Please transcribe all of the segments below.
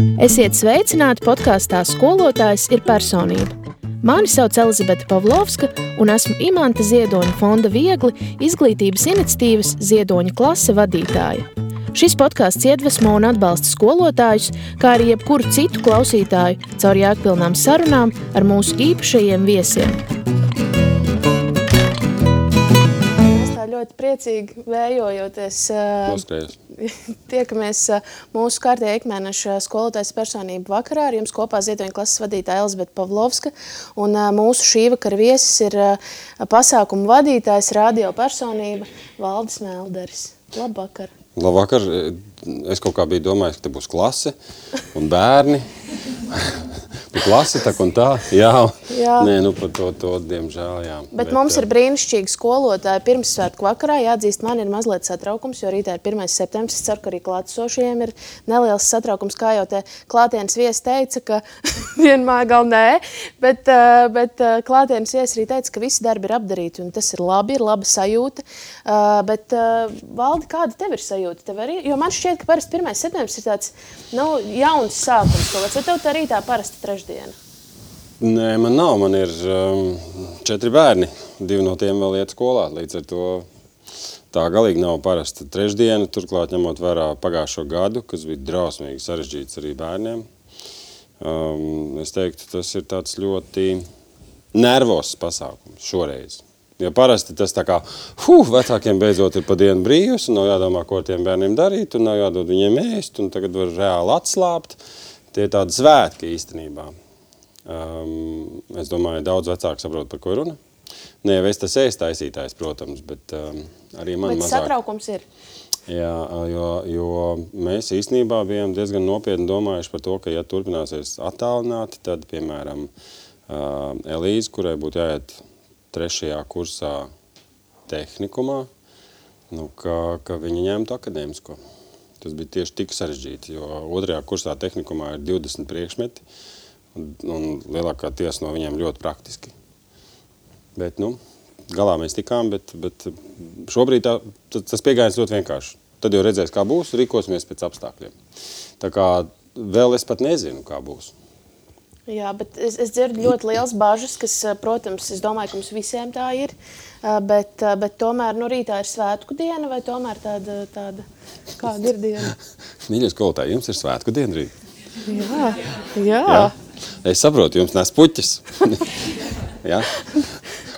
Esiet sveicināti podkāstā Skolotājs ir personība. Mani sauc Elizabete Pavlovska, un esmu Imanta Ziedoņa fonda Viegli izglītības iniciatīvas Ziedoņa klase vadītāja. Šis podkāsts iedvesmo un atbalsta skolotājus, kā arī jebkuru citu klausītāju caur jēgpilnām sarunām ar mūsu īpašajiem viesiem. Mēs tā ļoti priecīgi vējojoties uh, Noskries. Tiekamies uh, mūsu kārtējā ikmēneša skolotājas personību vakarā. Ar jums kopā Ziedoņa klases vadītāja Elizabete Pavlovska. Un uh, mūsu šī vakara viesis ir uh, pasākumu vadītājs, radio personība Valdis Melderis. Labvakar! Labvakar. Es kaut kā biju domājis, ka te būs klase un bērni. nu, klase tā un tā. Jā, Jā. Nē, nu par to, to diemžēl, jā. Bet, Bet mums ir brīnišķīgi skolotāji. Pirmsvētku vakarā jāatzīst, man ir mazliet satraukums, jo rītā ir 1. septembris. Es ceru, ka arī klātesošajiem ir neliels satraukums, kā jau te klātienes viesis teica, ka vienmēr gal nē. Bet, eh, bet eh, klātienes viesis arī teica, ka visi darbi ir apdarīti, un tas ir labi, ir laba sajūta. Eh, Bet, eh, Valdi, kāda tev ir sajūta? Tev arī, jo man šķiet, ka parasti 1. septembris ir tāds nu, jauns sākums. kaut kāds. Vai tev tā rītā parasti trešdiena? Nē, man nav. Man ir um, četri bērni. Divi no tiem vēl iet skolā. Līdz ar to tā galīgi nav parasta trešdiena. Turklāt, ņemot vērā pagājušo gadu, kas bija drausmīgi sarežģīts arī bērniem, um, es teiktu, tas ir tāds ļoti nervos pasākums šoreiz. Jo parasti tas tā kā, huh, vecākiem beidzot ir pa dienu brīvs, un nav jādomā, ko tiem bērniem darīt, un nav jādod viņiem ēst, un tagad var reāli atslābt. Tie ir tādi svētki īstenībā. Um, es domāju, daudz vecāku saprot, par ko ir runa. Ne jau es tas ēst taisītājs, protams, bet um, arī man Bet mazāk. satraukums ir. Jā, jo, jo mēs īstenībā bijām diezgan nopietni domājuši par to, ka, ja turpināsies attālināti, tad, piemēram, uh, Elīze, kurai būtu jāiet trešajā kursā tehnikumā, nu, ka, ka viņa ņemtu akadēmisko. Tas bija tieši tik sarežģīti, jo otrajā kursā tehnikumā ir 20 priekšmeti, un, un lielākā tiesa no viņiem ļoti praktiski. Bet, nu, galā mēs tikām, bet, bet šobrīd tā, ta- tas piegājiens ļoti vienkārši. Tad jau redzēs, kā būs, rīkosimies pēc apstākļiem. Tā kā vēl es pat nezinu, kā būs. Jā, bet es, es dzirdu ļoti liels bažas, kas, eh, protams, es domāju, ka mums visiem tā ir. eh, Bet, eh, bet tomēr no rītā ir svētku diena, vai tomēr tāda, tāda kāda ir diena? Mīļie skolotāji, jums ir svētku diena rīt. Jā, jā. Jā? Es saprotu, jums nes puķis. Jā?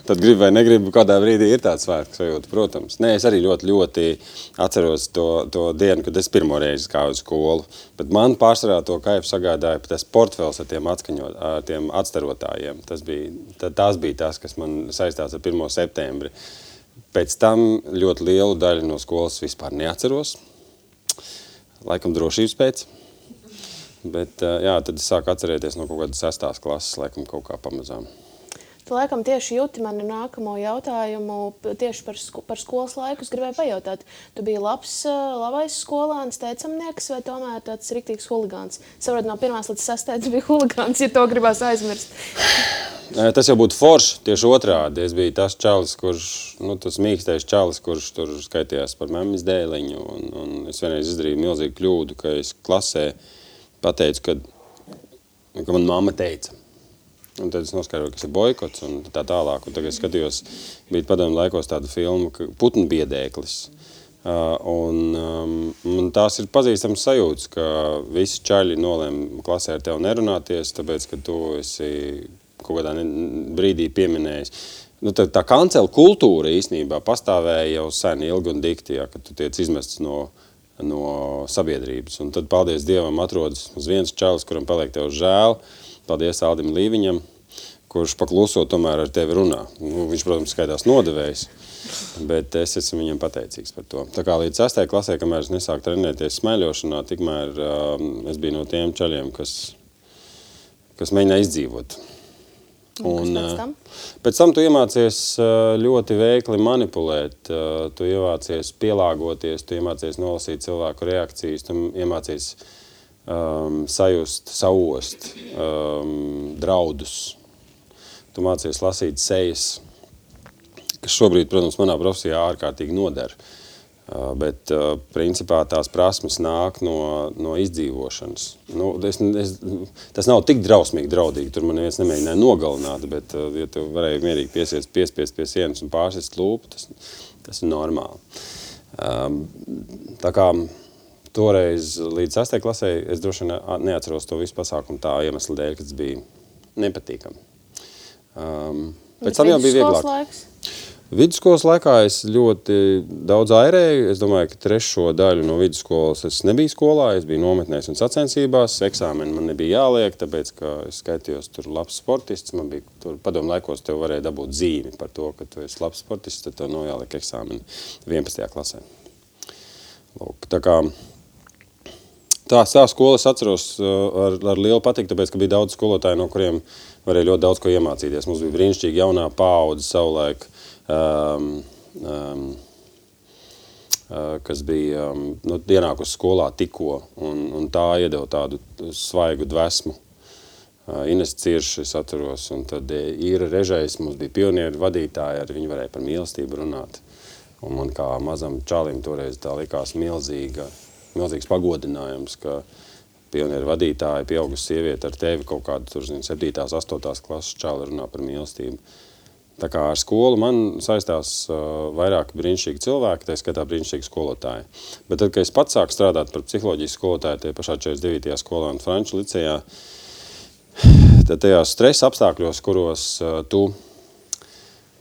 Tad gribu vai negribu, kādā brīdī ir tāds svētku sajūta, protams. Nē, es arī ļoti, ļoti atceros to, to dienu, kad es pirmo reizi gāju uz skolu. Bet man pārsvarā to kaifu sagādāja tas portfels ar tiem, atskaņot, ar tiem atstarotājiem. Tas bija, tā, tās bija tas, kas man saistās ar 1. septembri. Pēc tam ļoti lielu daļu no skolas vispār neatceros. Laikam drošības pēc. Bet, ā, jā, tad es sāku atcerēties no kaut kādas sestās klases, laikam kaut kā pamazām. Tu laikam tieši jūti mani nākamo jautājumu tieši par, sko par skolas laiku. Es gribēju pajautāt, tu biji labs, labais skolāns, teicamnieks vai tomēr tāds riktīgs huligāns? Saprot, no pirmās līdz sastais bija huligāns, ja to gribās aizmirst. Tas jau būtu forši, tieši otrādi. Es biju tas čalis, kurš, nu, tas mīkstais čalis, kurš tur skaitījās par memmas dēliņu. Un, un es vienreiz izdarīju milzīgu kļūdu, ka es klasē pateicu, ka, ka man mamma teica. Un tad es noskaidroju, kas ir boikots un tā tālāk. Un tagad es skatījos, bija padomu laikos tāda filma, ka putnu biedēklis. Uh, un, um, tās ir pazīstamas sajūtas, ka visi čaļi nolēma klasē ar tevi nerunāties, tāpēc, ka tu esi kaut kādā brīdī pieminējis. Nu, tā, tā kancela kultūra īstenībā pastāvēja jau sen, ilgi un dikti, ja, kad tu tiec izmests no, no sabiedrības. Un tad, paldies Dievam, atrodas viens čalis, kuram paliek tev žēl. Paldies Aldim Līviņam, kurš pakluso tomēr ar tevi runā. Nu, viņš, protams, skaitās nodevējs, bet es esmu viņam pateicīgs par to. Tā kā līdz 6. klasē, kamēr es nesāku trenēties smaiļošanā, tikmēr um, es biju no tiem čaļiem, kas, kas mēģināja izdzīvot. Un, pēc ā, tam? Pēc tam tu iemācies ā, ļoti veikli manipulēt, ā, tu iemācies pielāgoties, tu iemācies nolasīt cilvēku reakcijas, tu iemācies um, sajust, sauost um, draudus. Tu mācies lasīt sejas, kas šobrīd, protams, manā profesijā ārkārtīgi noder. Bet, principā, tās prasmes nāk no, no izdzīvošanas. Nu, es, es, tas nav tik drausmīgi, draudīgi. Tur man neviens nemēģināja nogalināt, bet, ja tu varēji mierīgi piesiest, piespiest pie sienas un pārsist lūpu, tas, tas ir normāli. Tā kā toreiz līdz 6. klasē es droši vien neatceros to visu pasākumu tā iemesla dēļ, ka tas bija nepatīkami. Um, pēc tam jau bija vieglāk. Laiks? Vidusskolas laikā es ļoti daudz airēju. Es domāju, ka trešo daļu no vidusskolas es nebiju skolā. Es biju nometnēs un sacensībās. Eksāmeni man nebija jāliek, tāpēc, ka es skaitījos tur labs sportists. Man bija tur padomu laikos, tev varēja dabūt zīmi par to, ka tu esi labs sportists, tad tev nav jāliek eksāmeni 11. klasē. Lūk, tā kā tā, tā skola es atceros uh, ar, ar lielu patiku, tāpēc, ka bija daudz skolotāju, no kuriem varēja ļoti daudz ko iemācīties. Mums bija brīnišķīgi jaunā paudze savulaik um, um, kas bija um, nu, ienākusi skolā tikko, un, un tā iedeva tādu svaigu dvēsmu. Uh, Ines Cirši, es atceros, un tad Īra Režais, mums bija pionieri vadītāji, ar viņu varēja par mīlestību runāt. Un man kā mazam čalim toreiz tā likās milzīga, milzīgs pagodinājums, ka pionieru vadītāji, pieaugusi sieviete ar tevi kaut kādu tur, zin, 7. 8. klases čali runā par mīlestību. Tā kā ar skolu man saistās uh, vairāk brīnišķīgi cilvēki, tā skatā brīnišķīgi skolotāji. Bet tad, kad es pats sāku strādāt par psiholoģijas skolotāju tie pašā 49. skolā un Franču licejā, tad tajās stresa apstākļos, kuros uh, tu,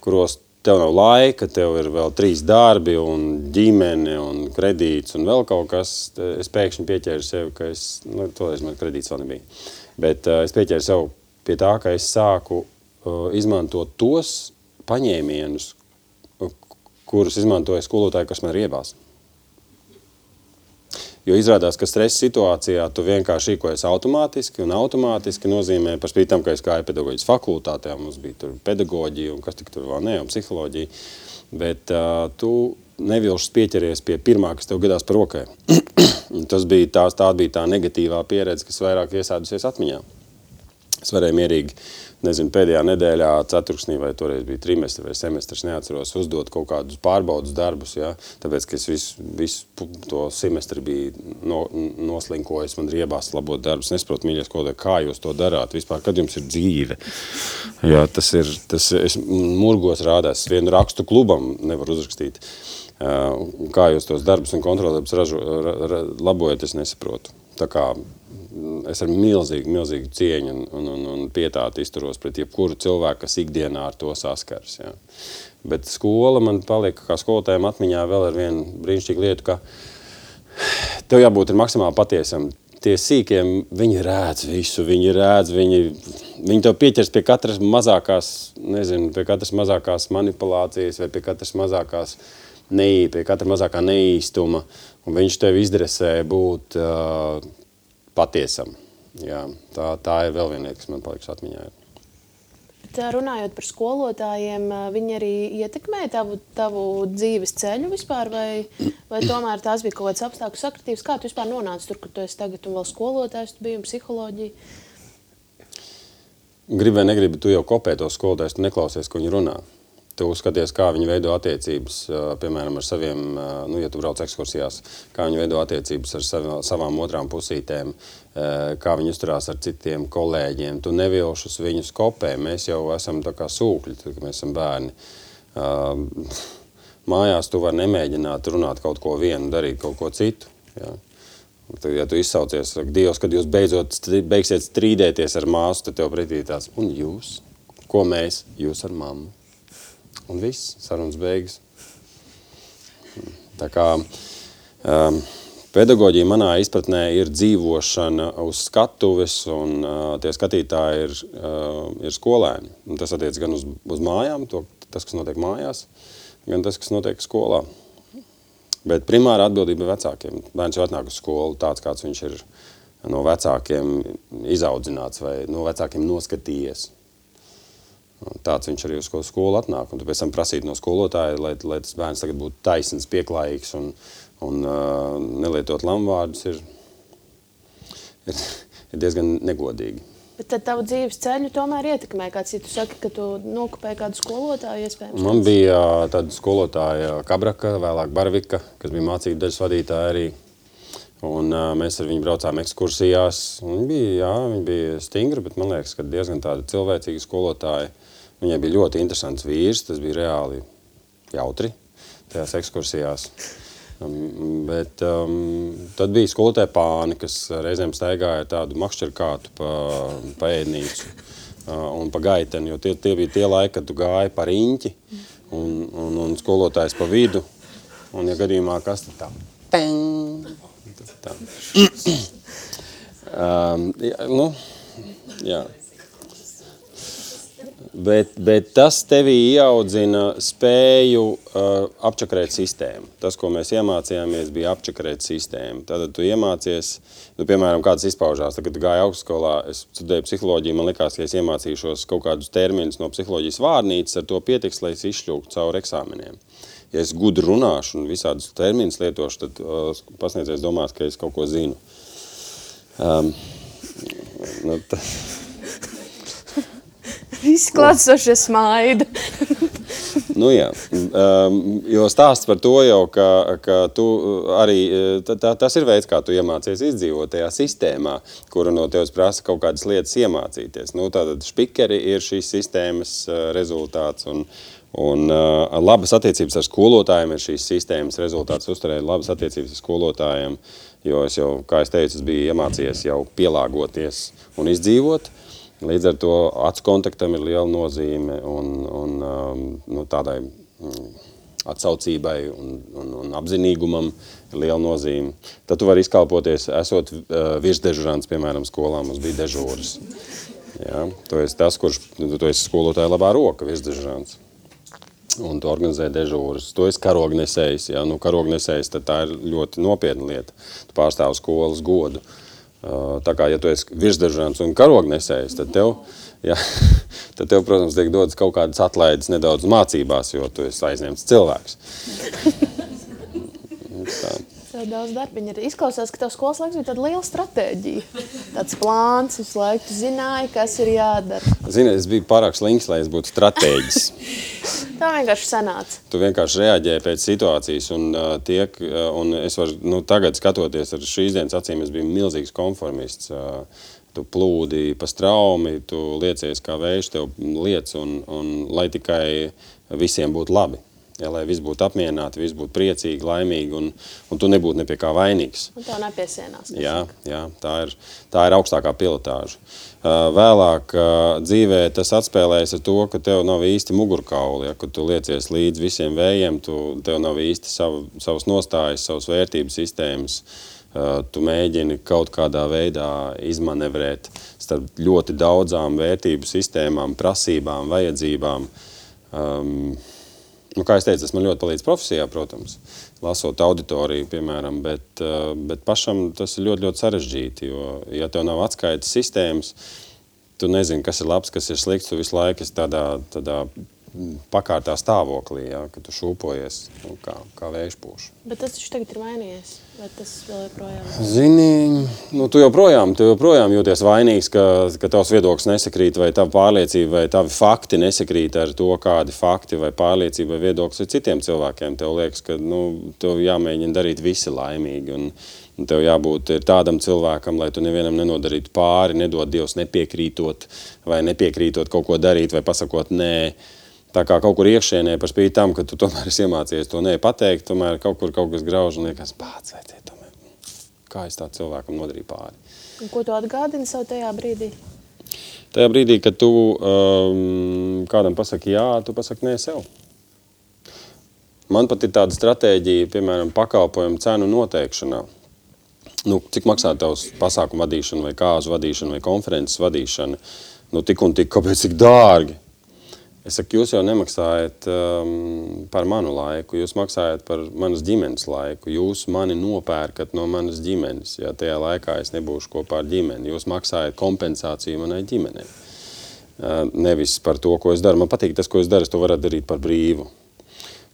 kuros tev nav laika, tev ir vēl trīs darbi un ģimene un kredīts un vēl kaut kas, es pēkšņi pieķēru sev, ka es, nu, toreiz man kredīts vēl nebija, bet uh, es pieķēru sev pie tā, ka es sāku Uh, izmantot tos paņēmienus, kurus izmantoja skolotāji, kas man ir iebās. Jo izrādās, ka stresa situācijā tu vienkārši rīkojies automātiski, un automātiski nozīmē, par spīti tam, ka es gāju pedagoģijas fakultātē, mums bija pedagoģija, un kas tik tur vēl ne, un psiholoģija, bet uh, tu nevilšas pieķeries pie pirmā, kas tev gadās par rokai. Tas bija tās, tā bija tā negatīvā pieredze, kas vairāk iesēdusies atmiņā. Es varēju mierīgi nezinu, pēdējā nedēļā, ceturksnī, vai toreiz bija trimestris vai semestris, neatceros, uzdot kaut kādus pārbaudas darbus. Ja? Tāpēc, ka es visu, visu to semestri biju no, noslinkojis, man riebās labot darbus. Nesaprotu, mīļie skolotāji, kā jūs to darāt vispār, kad jums ir dzīve. Jā, tas ir, tas es murgos rādās, vienu rakstu klubam nevar uzrakstīt. Kā jūs tos darbus un ra, labojat, es nesaprotu. Tā kā es ar milzīgu, milzīgu cieņu un, un, un, un pietātu izturos pret jebkuru cilvēku, kas ikdienā ar to saskars. Ja. Bet skola man palika kā skolotājiem atmiņā vēl ar vienu brīnišķīgu lietu, ka tev jābūt maksimāli patiesam. Tie sīkiem, viņi rēdz visu, viņi rēdz, viņi, viņi tev pieķers pie katras mazākās, nezinu, pie katras mazākās manipulācijas vai pie katras mazākās neī, pie katra mazākā neīstuma, un viņš tev izdresē būt uh, patiesam. Jā, tā, tā ir vēl viena lieta, kas man paliks atmiņā. Tā runājot par skolotājiem, viņi arī ietekmē tavu, tavu dzīves ceļu vispār, vai, vai tomēr tās bija kaut kādas apstākļu sakritības? Kā tu vispār nonāci tur, kur tu esi tagad un vēl skolotājs, tu biji un psiholoģija? Gribi vai negribi, tu jau kopē to skolotājs, tu neklausies, ko viņi runā tu skaties, kā viņi veido attiecības, piemēram, ar saviem, nu, ja tu brauc ekskursijās, kā viņi veido attiecības ar savi, savām otrām pusītēm, kā viņi uzturās ar citiem kolēģiem. Tu nevilšus viņus kopē. Mēs jau esam tā kā sūkļi, tad, kad mēs esam bērni. Mājās tu vari nemēģināt runāt kaut ko vienu, darīt kaut ko citu. Ja? Tad, ja tu izsaucies, saka, Dievs, kad jūs beidzot beigsiet strīdēties ar māsu, tad tev pretī tās, un jūs, ko mēs, jūs ar mammu. Un viss, sarunas beigas. Tā kā um, pedagoģija manā izpratnē ir dzīvošana uz skatuves, un uh, tie skatītāji ir, uh, ir skolēni. Un tas attiec gan uz, uz mājām, to, tas, kas notiek mājās, gan tas, kas notiek skolā. Bet primāra atbildība ir vecākiem. Bērns jau atnāk uz skolu tāds, kāds viņš ir no vecākiem izaudzināts vai no vecākiem noskatījies. Tāds viņš arī uz skolu atnāk. Un tu pēc tam prasīt no skolotāja, lai, lai tas bērns tagad būtu taisns, pieklājīgs un, un uh, nelietot lamvārdus, ir, ir, ir diezgan negodīgi. Bet tad tavu dzīves ceļu tomēr ietekmē kāds. Ja tu saki, ka tu nokopēji kādu skolotāju, iespējams. Man bija tāda skolotāja Kabraka, vēlāk Barvika, kas bija mācību daļas vadītāja arī. Un, uh, mēs ar viņu braucām ekskursijās. Viņa bija, jā, viņa bija stingra, bet man liekas, ka diezgan tāda cilvēcīga skolotāja. Viņai bija ļoti interesants vīrs, tas bija reāli jautri tajās ekskursijās. Um, bet um, tad bija skolotāja pāni, kas reizēm staigāja tādu makšķerkātu pa, pa ēdnīcu uh, un pa gaiteni, jo tie, tie bija tie laiki, kad tu gāji pa riņķi un, un, un skolotājs pa vidu. Un, ja gadījumā kas tad tā? Peng! tā. um, jā, nu, jā. Bet, bet tas tevī ieaudzina spēju uh, apčakarēt sistēmu. Tas, ko mēs iemācījāmies, bija apčakarēt sistēmu. Tad tu iemācies, nu, piemēram, kāds izpaužās. Tad, kad gāju augstskolā, es studēju psiholoģiju, man likās, ka es iemācīšos kaut kādus terminus no psiholoģijas vārnīcas, ar to pietiks, lai es izšļūktu cauri eksāmeniem. Ja es gudri runāšu un visādus terminus lietošu, tad uh, pasniedzējs domās, ka es kaut ko zinu. Um, nu, tas... Visi klātsošie smaida. nu, jā, um, jo stāsts par to jau, ka, ka tu arī, tā, tā, tas ir veids, kā tu iemācies izdzīvot tajā sistēmā, kura no tevis prasa kaut kādas lietas iemācīties. Nu, tātad špikeri ir šīs sistēmas uh, rezultāts un, Un uh, labas attiecības ar skolotājiem ir šīs sistēmas rezultāts. Uzturēt labas attiecības ar skolotājiem, jo es jau, kā es teicu, es biju iemācījies jau pielāgoties un izdzīvot. Līdz ar to acu kontaktam ir liela nozīme un, un um, nu, tādai mm, atsaucībai un, un, un apzinīgumam ir liela nozīme. Tad tu vari izkalpoties, esot uh, virsdežurants, piemēram, skolā mums bija dežūras. Ja? Tu esi tas, kurš, tu, esi skolotāja labā roka, virsdežurants un tu organizē dežūras. Tu esi karognesējs, ja nu, karognesējs, tā ir ļoti nopietna lieta. Tu pārstāv skolas godu. Uh, tā kā, ja tu esi virsdežurants un karognesējs, tad tev, ja, tad tev, protams, tiek dodas kaut kādas atlaides nedaudz mācībās, jo tu esi aizņemts cilvēks. tā tev daudz darbiņa. Izklausās, ka tev skolas laiks bija tāda liela stratēģija. Tāds plāns, visu laiku tu zināji, kas ir jādara. Zini, es biju pārāk slinks, lai es būtu stratēģis. Tā vienkārši sanāca. Tu vienkārši reaģēji pēc situācijas un uh, tiek, uh, un es varu, nu, tagad skatoties ar šīs dienas acīm, es biju milzīgs konformists. Uh, tu plūdi pa straumi, tu liecies kā vējš, tev liec, un, un lai tikai visiem būtu labi. Ja, lai viss būtu apmierināti, viss būtu priecīgi, laimīgi, un, un tu nebūtu ne pie kā vainīgs. Un tev nepiesienās. Jā, jā tā, ir, tā ir augstākā pilotāža. Uh, vēlāk uh, dzīvē tas atspēlējas ar to, ka tev nav īsti mugurkauli, ja, kad tu liecies līdz visiem vējiem, tu, tev nav īsti savu, savas nostājas, savas vērtības sistēmas. Uh, tu mēģini kaut kādā veidā izmanevrēt starp ļoti daudzām vērtību sistēmām, prasībām, vajadzībām. Um, Nu, kā jau teicu, tas man ļoti palīdz profesijā, protams, lasot auditoriju, piemēram, bet, eh, bet pašam tas ir ļoti, ļoti sarežģīti. Jo, ja tev nav atskaites sistēmas, tu nezini, kas ir labs, kas ir slikts. Tu visu laiku esi tādā, tādā pakārtā stāvoklī, ja, kad tu šūpojies nu, kā, kā vējš pūš. Bet tas taču tagad ir mainījies. Vai tas vēl joprojām ir? Zini, nu, tu, joprojām, tu joprojām jūties vainīgs, ka, ka tavs viedoklis nesakrīt, vai tava pārliecība, vai tavi fakti nesakrīt ar to, kādi fakti vai pārliecība vai viedoklis ir citiem cilvēkiem. Tev liekas, ka nu, tev jāmēģina darīt visi laimīgi. Un, un tev jābūt tādam cilvēkam, lai tu nevienam nenodarītu pāri, nedod Dievs nepiekrītot, vai nepiekrītot kaut ko darīt, vai pasakot nē. Tā kā kaut kur iekšēnē, par spīti tam, ka tu tomēr esi iemācījies to nepateikt, tomēr kaut kur kaut kas grauž un liekas, pats vajadzēja tomēr. Kā es tā cilvēkam nodarīju pāri. Un ko tu atgādini sev tajā brīdī? Tajā brīdī, kad tu um, kādam pasaki jā, tu pasaki nē sev. Man pat ir tāda stratēģija, piemēram, pakalpojumu cenu noteikšanā. Nu, cik maksā tavs pasākumu vadīšana vai kāzu vadīšana vai konferences vadīšana? Nu, tik un tik, kāpēc tik dārgi? Es saku, jūs jau nemaksājat um, par manu laiku, jūs maksājat par manas ģimenes laiku. Jūs mani nopērkat no manas ģimenes. Ja tajā laikā es nebūšu kopā ar ģimeni, jūs maksājat kompensāciju manai ģimenei. Uh, nevis par to, ko es daru. Man patīk tas, ko es daru, es to varu darīt par brīvu.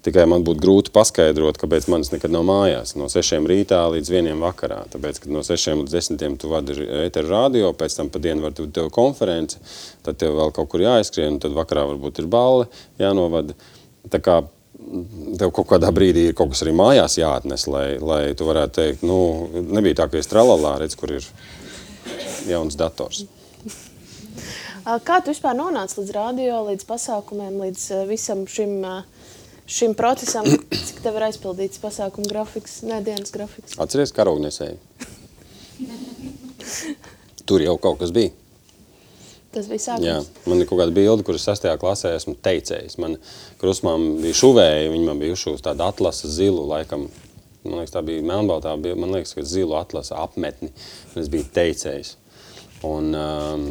Tikai man būtu grūti paskaidrot, kāpēc manis nekad nav mājās. No 6 rītā līdz 1 vakarā. Tāpēc, kad no 6 līdz 10 tu vadi ēteru radio, pēc tam pa dienu var būt tev konference, tad tev vēl kaut kur jāizskrien, un tad vakarā varbūt ir balle jānovada. Tā kā tev kaut kādā brīdī ir kaut kas arī mājās jāatnes, lai, lai tu varētu teikt, nu, nebija tā, ka es tralalā redz, kur ir jauns dators. Kā tu vispār nonāci līdz radio, līdz pasākumiem, līdz visam šim uh, šim procesam, cik tev ir aizpildīts pasākumu grafiks, nedēļas grafiks? Atceries karognesēju. Tur jau kaut kas bija. Tas bija sākums. Jā, man ir kaut kāda bilde, kuras sastajā klasē esmu teicējis. Man krusmām bija šuvēja, viņi man bija ušūs tādu atlasa zilu, laikam, man liekas, tā bija melnbaltā, man liekas, ka zilu atlasa apmetni, es biju teicējis. Un, um,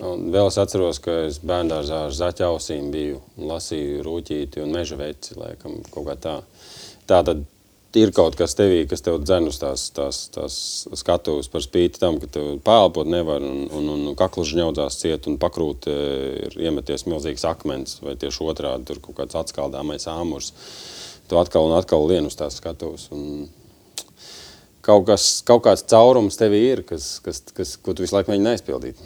un vēl es atceros, ka es bērngārzā ar zaķa ausīm biju un lasīju rūtīti un meža veci. Laikam, kā tā. tā tad ir kaut kas tevī, kas tev dzen uz tās, tās, tās skatuves par spīti tam, ka tev pēlpot nevar un, un, un kaklu žņaudzās ciet un pakrūt e, ir iemeties milzīgs akmens vai tieši otrādi tur kaut kāds atskaldāmais āmurs. Tu atkal un atkal lien uz tās skatuves. Un, kaut, kas, kaut kāds caurums tevī ir, kas, kas, kas, ko tu visu laiku mēģini aizpildīt.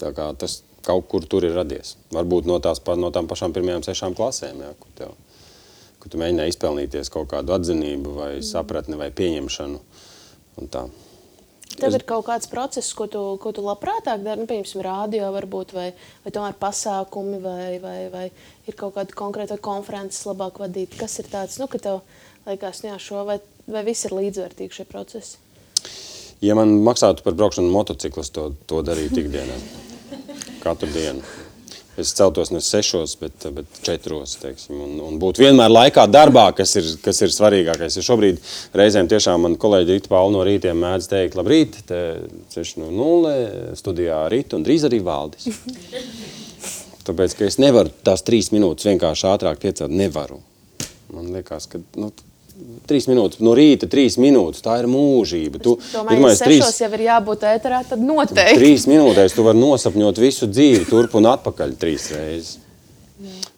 Tā kā tas kaut kur tur ir radies. Varbūt no, tās, no tām pašām pirmajām sešām klasēm, jā, kur, tev, kur tu mēģināji izpelnīties kaut kādu atzinību vai sapratni vai pieņemšanu. Tev es... ir kaut kāds process, ko tu, ko tu labprātāk dari, nu, piemēram, rādio varbūt, vai, vai tomēr pasākumi, vai, vai, vai ir kaut kāda konkrēta konferences labāk vadīt. Kas ir tāds, nu, ka tev liekas, jā, šo vai Vai viss ir līdzvērtīgi šie procesi? Ja man maksātu par braukšanu motociklis, to, to darītu ikdienā. Katru dienu. Es celtos ne sešos, bet, bet četros. Teiksim, un, un būtu vienmēr laikā darbā, kas ir, kas ir svarīgākais. Ja šobrīd reizēm tiešām man kolēģi Rīta Pauli no rītiem mēdz teikt, labrīt, te 6 no 0 studijā Rīta un drīz arī Valdis. Tāpēc, ka es nevaru tās trīs minūtes vienkārši ātrāk piecelt, nevaru. Man liekas, ka nu, Trīs minūtes no rīta, trīs minūtes. Tā ir mūžība. Tu domāji, ja trīs... jau ir jābūt ēterā, tad noteikti. Trīs minūtēs tu vari nosapņot visu dzīvi, turp un atpakaļ trīs reizes.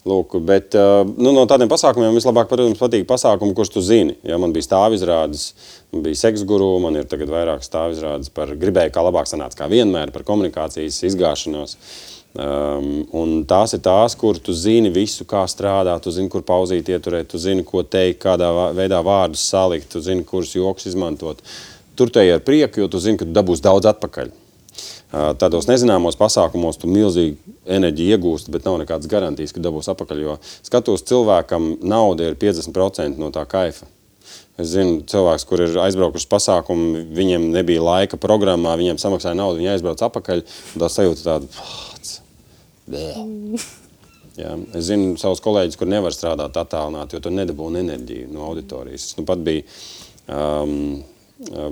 Lūk, bet nu, no tādiem pasākumiem vislabāk protams, patīk pasākumi, kurus tu zini. Ja man bija stāvizrādes, man bija seksguru, man ir tagad vairāk stāvizrādes par gribēju, kā labāk sanāca, kā vienmēr, par komunikācijas izgāšanos. Uh, Um, un tās ir tās, kur tu zini visu, kā strādāt, tu zini, kur pauzīt, ieturēt, tu zini, ko teikt, kādā veidā vārdus salikt, tu zini, kurus joks izmantot. Tur te ir prieku, jo tu zini, ka tu dabūsi daudz atpakaļ. Uh, tādos nezināmos pasākumos tu milzīgi enerģiju iegūsti, bet nav nekādas garantijas, ka dabūsi atpakaļ. Jo skatos, cilvēkam nauda ir 50% no tā kaifa. Es zinu, cilvēks, kur ir aizbraukuši pasākumu, viņiem nebija laika programmā, viņiem samaksāja naudu, viņi aizbrauc atpakaļ. Tā sajūta tāda. Jā, es zinu savus kolēģus, kur nevar strādāt attālināti, jo tur nedabūna enerģiju no auditorijas. Es nu pat biju um,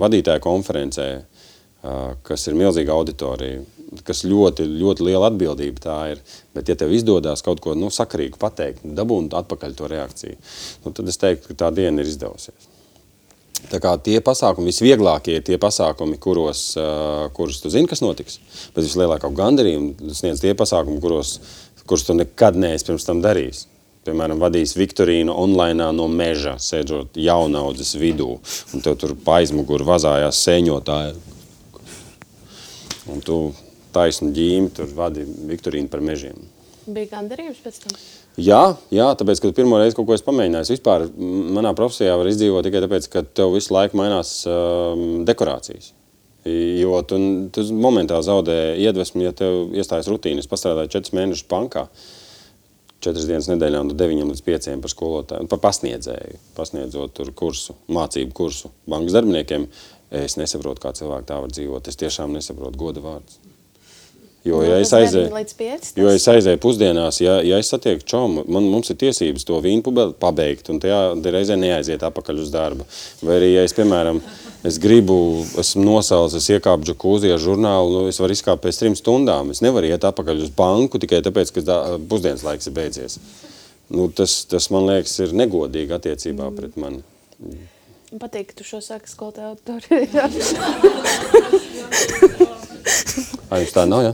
vadītāja konferencē, uh, kas ir milzīga auditorija, kas ļoti, ļoti liela atbildība tā ir. Bet, ja tev izdodas kaut ko nu, sakarīgu pateikt, dabūt atpakaļ to reakciju, nu, tad es teiktu, ka tā diena ir izdevusies. Tie pasākumi, visvieglākie tie pasākumi, kuros, uh, kurus tu zini, kas notiks. Bet vislielākā gandarījuma sniedz tie pasākumi, kuros, kurus tu nekad neesi pirms tam darījis. Piemēram, vadīs Viktorīnu online no meža, sēžot jaunaudzes vidū, un tev tur aizmugurē vazājās sēņotāji. Un tu taisnu ģīmi tur vadi Viktorīnu par mežiem. Bija gandarījums pēc tam? Jā, jā, tāpēc, ka pirmo reizi kaut ko esmu pamēģinājis. Vispār manā profesijā var izdzīvot tikai tāpēc, ka tev visu laiku mainās um, dekorācijas. Jo tu, tu momentā zaudē iedvesmu, ja tev iestājas rutīna. Es strādāju četrus mēnešus bankā, četras dienas nedēļā, no 9 līdz 5 par skolotāju, par pasniedzēju, pasniedzot kursu, mācību kursu bankas darbiniekiem. Es nesaprotu, kā cilvēki tā var dzīvot. Es tiešām nesaprotu goda vārdus. Jo, ja es aizēju, jo es aizēju pusdienās, ja, ja es satieku čomu, man, mums ir tiesības to vīnu pubeli pabeigt, un tajā reizē neaiziet apakaļ uz darbu. Vai arī, ja es, piemēram, es gribu, esmu nosaucis, es iekāpu džakūzī ar žurnālu, nu, es varu izkāpt pēc trim stundām. Es nevaru iet apakaļ uz banku tikai tāpēc, ka pusdienas laiks ir beidzies. Nu, tas, tas, man liekas, ir negodīgi attiecībā mm. pret mani. Man patīk, ka tu šo saki skolotāju autoritā. Vai jums tā nav, jā?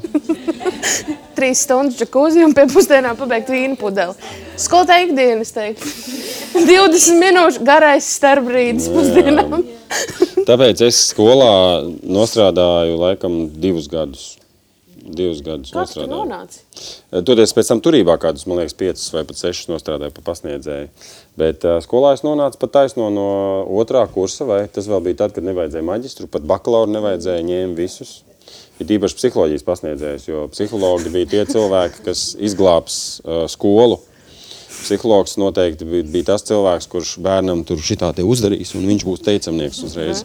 Trīs stundas džakūzi un pie pusdienām pabeigt vīnu pudeli. Skolotāja ikdiena, es teiktu. 20 minūšu garais starpbrīdis pusdienām. Tāpēc es skolā nostrādāju laikam divus gadus. Divus gadus Kā tu tur nostrādāju. nonāci? Toties pēc tam turībā kādus, man liekas, piecus vai pat sešus nostrādāju pa pasniedzēju. Bet uh, skolā es nonācu pat taisno no otrā kursa, vai tas vēl bija tad, kad nevajadzēja maģistru, pat bakalauru nevajadzēja, ņēma visus. Ir īpaši psiholoģijas pasniedzējs, jo psihologi bija tie cilvēki, kas izglābs uh, skolu. Psihologs noteikti bija, bija tas cilvēks, kurš bērnam tur šitā te uzdarīs, un viņš būs teicamnieks uzreiz.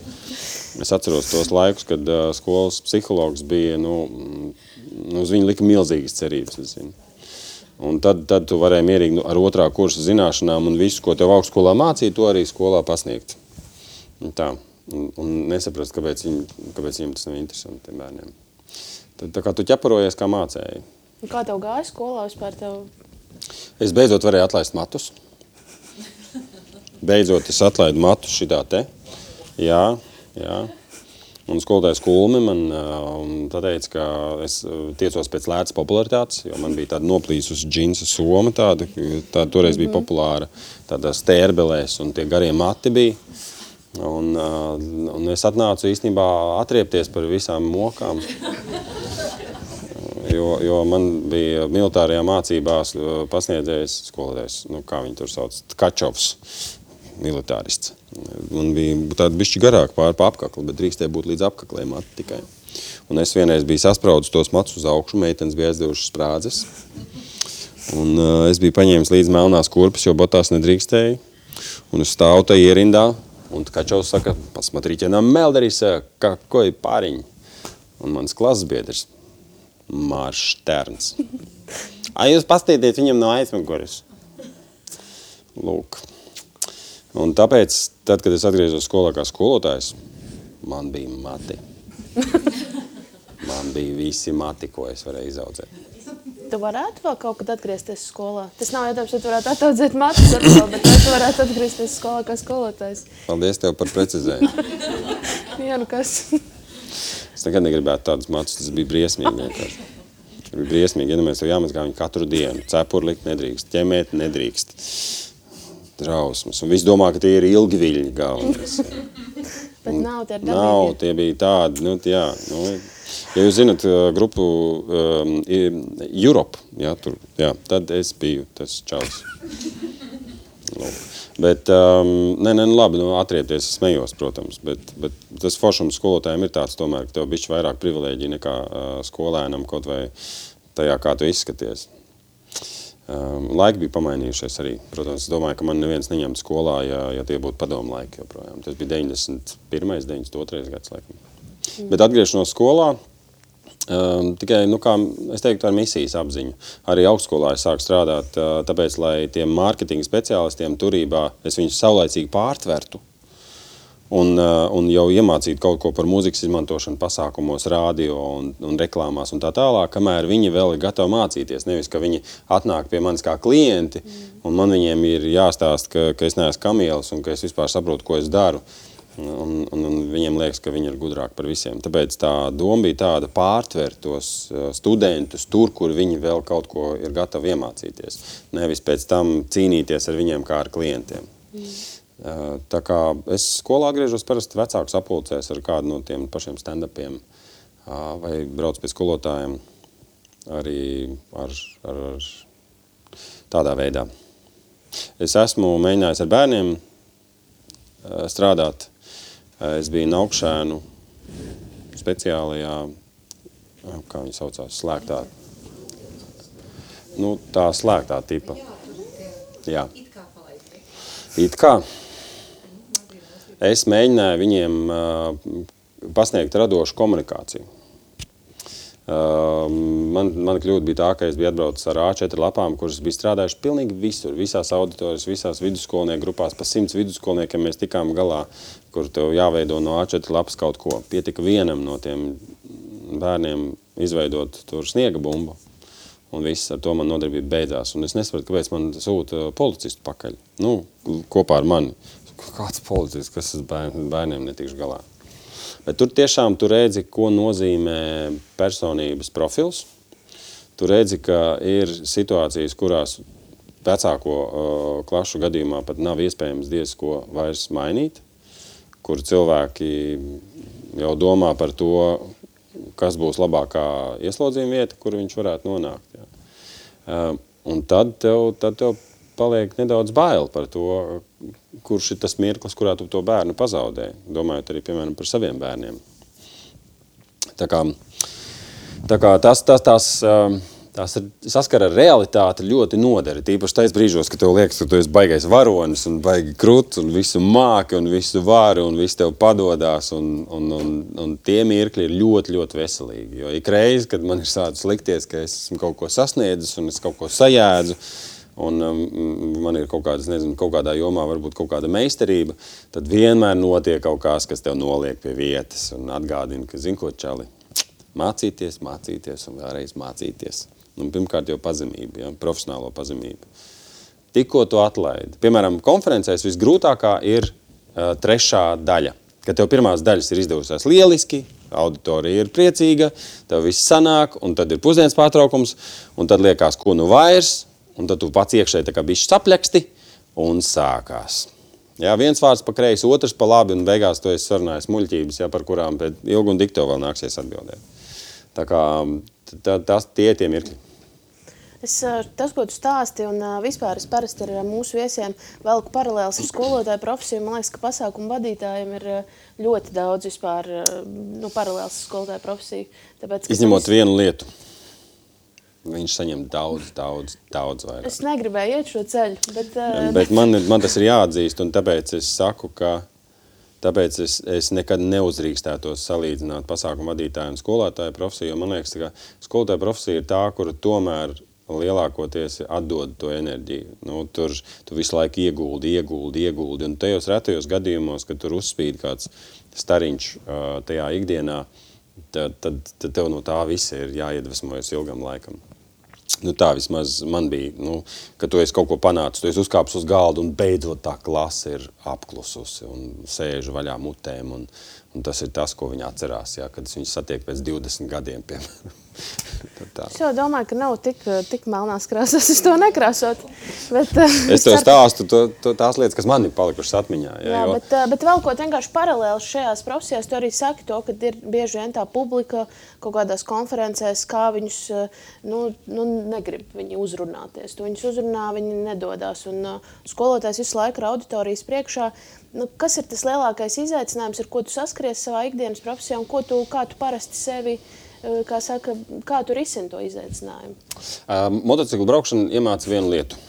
Es atceros tos laikus, kad uh, skolas psihologs bija, nu, nu, uz viņu lika milzīgas cerības, es zinu. Un tad, tad tu varēji mierīgi nu, ar otrā kursa zināšanām un visu, ko tev augstskolā mācīja, to arī skolā pasniegt. Un tā. Un, un nesaprast, kāpēc, viņi, kāpēc viņiem tas nav interesanti tiem bērniem. Tad, kā tu ķeparojies kā mācēji. Kā tev gāja skolā vispār? Tev... Es beidzot varēju atlaist matus. Beidzot es atlaidu matus šitā te. Jā, jā. Un skolotājs Kulmi man uh, teica, ka es tiecos pēc lētas popularitātes, jo man bija tāda noplīsusi džinsa soma, tāda, tāda toreiz bija populāra, tāda stērbelēs un tie garie mati bija. Uh, un es atnācu īstenībā atriepties par visām mokām. Jo, jo man bija militārajā mācībās uh, pasniedzējs skolotājs, nu, kā viņi tur sauc, Kačovs, militārists. Un bija tāda bišķi garāk pār pa apkakli, bet drīkstēja būt līdz apkaklē mati tikai. Un es vienreiz biju saspraudis tos matus uz augšu, meitenes bija aizdevušas sprādzes. Un uh, es biju paņēmis līdz melnās kurpes, jo botās nedrīkstēja. Un es stāvu tajā ierindā, un Kačovs saka, посмотрите на Мелдериса, какой парень. Un mans klases biedrs, Mārš Terns. A jūs pastīdiet viņam no aizmugures. Lūk. Un tāpēc, tad, kad es atgriezos skolā kā skolotājs, man bija mati. Man bija visi mati, ko es varēju izaudzēt. Tu varētu vēl kaut kad atgriezties skolā. Tas nav jautājums, vai tu varētu attaudzēt matus atkal, bet vai tu varētu atgriezties skolā kā skolotājs. Paldies tev par precizējumu. Jā, nu kas? Es nekad negribētu tādus matus, tas bija briesmīgi vienkārši. Tas bija briesmīgi, ja nu mēs tev jāmazgā viņu katru dienu. Cepuri likt nedrīkst, ķemēt nedrīkst. Drausmas. Un viss domā, ka tie ir ilgi viļņi galvenais. Bet nav tie dabīgi. Nav, tie bija tādi, nu, jā, nu, ja jūs zinat uh, grupu um, Europe, jā, tur, jā, tad es biju tas čals. Lūk. Bet, um, nē, nē, nu, labi, nu, atriepties, es smējos, protams, bet, bet tas foršums skolotājiem ir tāds tomēr, ka tev bišķi vairāk privilēģi nekā uh, skolēnam kaut vai tajā, kā tu izskaties. Um, laiki bija pamainījušies arī. Protams, es domāju, ka man neviens neņemtu skolā, ja, ja tie būtu padomu laiki joprojām. Tas bija 91. 92. gads, laikam. Mm. Bet atgriešanos skolā, um, tikai, nu, kā es teiktu, ar misijas apziņu. Arī augstskolā es sāku strādāt, uh, tāpēc, lai tiem mārketinga speciālistiem turībā es viņus saulaicīgi pārtvertu. Un, uh, un jau iemācīt kaut ko par mūzikas izmantošanu pasākumos, radio un, un reklāmās un tā tālāk, kamēr viņi vēl ir gatavi mācīties. Nevis, ka viņi atnāk pie manis kā klienti, un man viņiem ir jāstāsta, ka, ka es neesmu kamielis un ka es vispār saprotu, ko es daru. Un, un, un viņiem liekas, ka viņi ir gudrāki par visiem. Tāpēc tā doma bija tāda pārtvert tos uh, studentus tur, kur viņi vēl kaut ko ir gatavi iemācīties. Nevis pēc tam cīnīties ar viņiem kā ar klientiem. Mm. Uh, Tā kā es skolā atgriežos parasti vecāku sapulcēs ar kādu no tiem pašiem stand-upiem uh, vai braucu pie skolotājiem arī ar, ar, ar tādā veidā. Es esmu mēģinājis ar bērniem strādāt. Uh, Es biju Naukšēnu speciālajā, uh, kā viņi saucās, slēgtā. Nu, tā slēgtā tipa. Jā. It kā. Es mēģināju viņiem uh, pasniegt radošu komunikāciju. Uh, man, man kļūda bija tā, ka es biju atbraucis ar A4 lapām, kuras bija strādājušas pilnīgi visur, visās auditorijas, visās vidusskolnieku grupās. Pa simts vidusskolniekiem mēs tikām galā, kur tev jāveido no A4 lapas kaut ko. Pietika vienam no tiem bērniem izveidot tur sniega bumbu. Un viss ar to man nodarbība beidzās. Un es nesaprotu, kāpēc man sūta policistu pakaļ. Nu, kopā ar mani. Kāds policists, kas ar bērn, bērniem netikšu galā? Bet tur tiešām tu redzi, ko nozīmē personības profils. Tu redzi, ka ir situācijas, kurās vecāko uh, klašu gadījumā pat nav iespējams diez ko vairs mainīt, kur cilvēki jau domā par to, kas būs labākā ieslodzījuma vieta, kur viņš varētu nonākt. Jā. Un tad tev, tad tev paliek nedaudz bail par to, kurš ir tas mirklis, kurā tu to bērnu pazaudē, domājot arī, piemēram, par saviem bērniem. Tā kā, tā kā tas, tas, tās, um, tās saskara ar realitāti ļoti nodara. Tīpaši tajos brīžos, kad tev liekas, ka tu esi baigais varonis un baigi krūts un visu māki un visu vari un viss tev padodas. Un, un, un, un tie mirkļi ir ļoti, ļoti veselīgi. Jo ik reizi, kad man ir sācis likties, ka es esmu kaut ko sasniedzis un es kaut ko sajēdzu, un um, man ir kaut, kādas, nezinu, kaut kādā jomā, varbūt kaut kāda meistarība, tad vienmēr notiek kaut kas, kas tev noliek pie vietas un atgādina, ka, zini, ko čali, mācīties, mācīties un vēlreiz mācīties. Un pirmkārt jau pazemība, ja, profesionālo pazemību. Tikko to atlaidi. Piemēram, konferencēs visgrūtākā ir uh, trešā daļa. Kad tev pirmās daļas ir izdevusies lieliski, auditorija ir priecīga, tev viss sanāk, un tad ir pusdienas pārtraukums, un tad liekas, ko nu vairs, un tad tu pats iekšēji tā kā bišķi sapļaksti, un sākās. Jā, viens vārds pa kreisi, otrs pa labi, un beigās tu esi sarunājis muļķības, jā, par kurām pēc ilgu un dikto vēl nāksies atbildēt. Tā kā tas tie tie mirkļi. Es, tas, ko tu stāsti, un vispār es parasti ar mūsu viesiem velku paralēlis ar skolotāju profesiju. Man liekas, ka pasākumu vadītājiem ir ļoti daudz vispār nu, paralēlis ar skolotāju profesiju. Tāpēc, Izņemot viņas... vienu lietu. Viņš saņem daudz, daudz, daudz vairāk. Es negribēju iet šo ceļu, bet, uh... bet man, man tas ir jāatzīst, un tāpēc es saku, ka tāpēc es, es nekad neuzrīkstētos salīdzināt pasākumu vadītāju un skolotāju profesiju, jo man liekas, ka skolotāja profesija ir tā, kura tomēr lielākoties atdod to enerģiju. Nu, tur tu visu laiku ieguldi, ieguldi, ieguldi, un tajos retajos gadījumos, kad tur uzspīd kāds stariņš uh, tajā ikdienā, tad, tad, tad tev no tā visa ir jāiedvesmojas ilgam laikam. Nu, tā vismaz man bija, nu, ka tu esi kaut ko panācis, tu esi uzkāpis uz galda un beidzot tā klase ir apklususi un sēž vaļā mutēm. Un, un tas ir tas, ko viņi atcerās, jā, kad viņus satieku pēc 20 gadiem, piemēram. Es jau domāju, ka nav tik, tik melnās krāsās, es to nekrāsot. Bet, es tev stāstu to, to, tās lietas, kas man ir palikušas atmiņā. Jā, jā jo... bet, bet vēl ko vienkārši paralēli šajās profesijās, tu arī saki to, ka ir bieži vien tā publika kaut kādās konferencēs, kā viņus nu, nu, negrib viņi uzrunāties. Tu viņus uzrunā, viņi nedodās. Un skolotājs visu laiku ir auditorijas priekšā. Nu, kas ir tas lielākais izaicinājums, ar ko tu saskaries savā ikdienas profesijā un ko tu, kā tu parasti sevi kā, saka, kā tu risini to izaicinājumu? Uh, motociklu braukšana iemāca vienu lietu.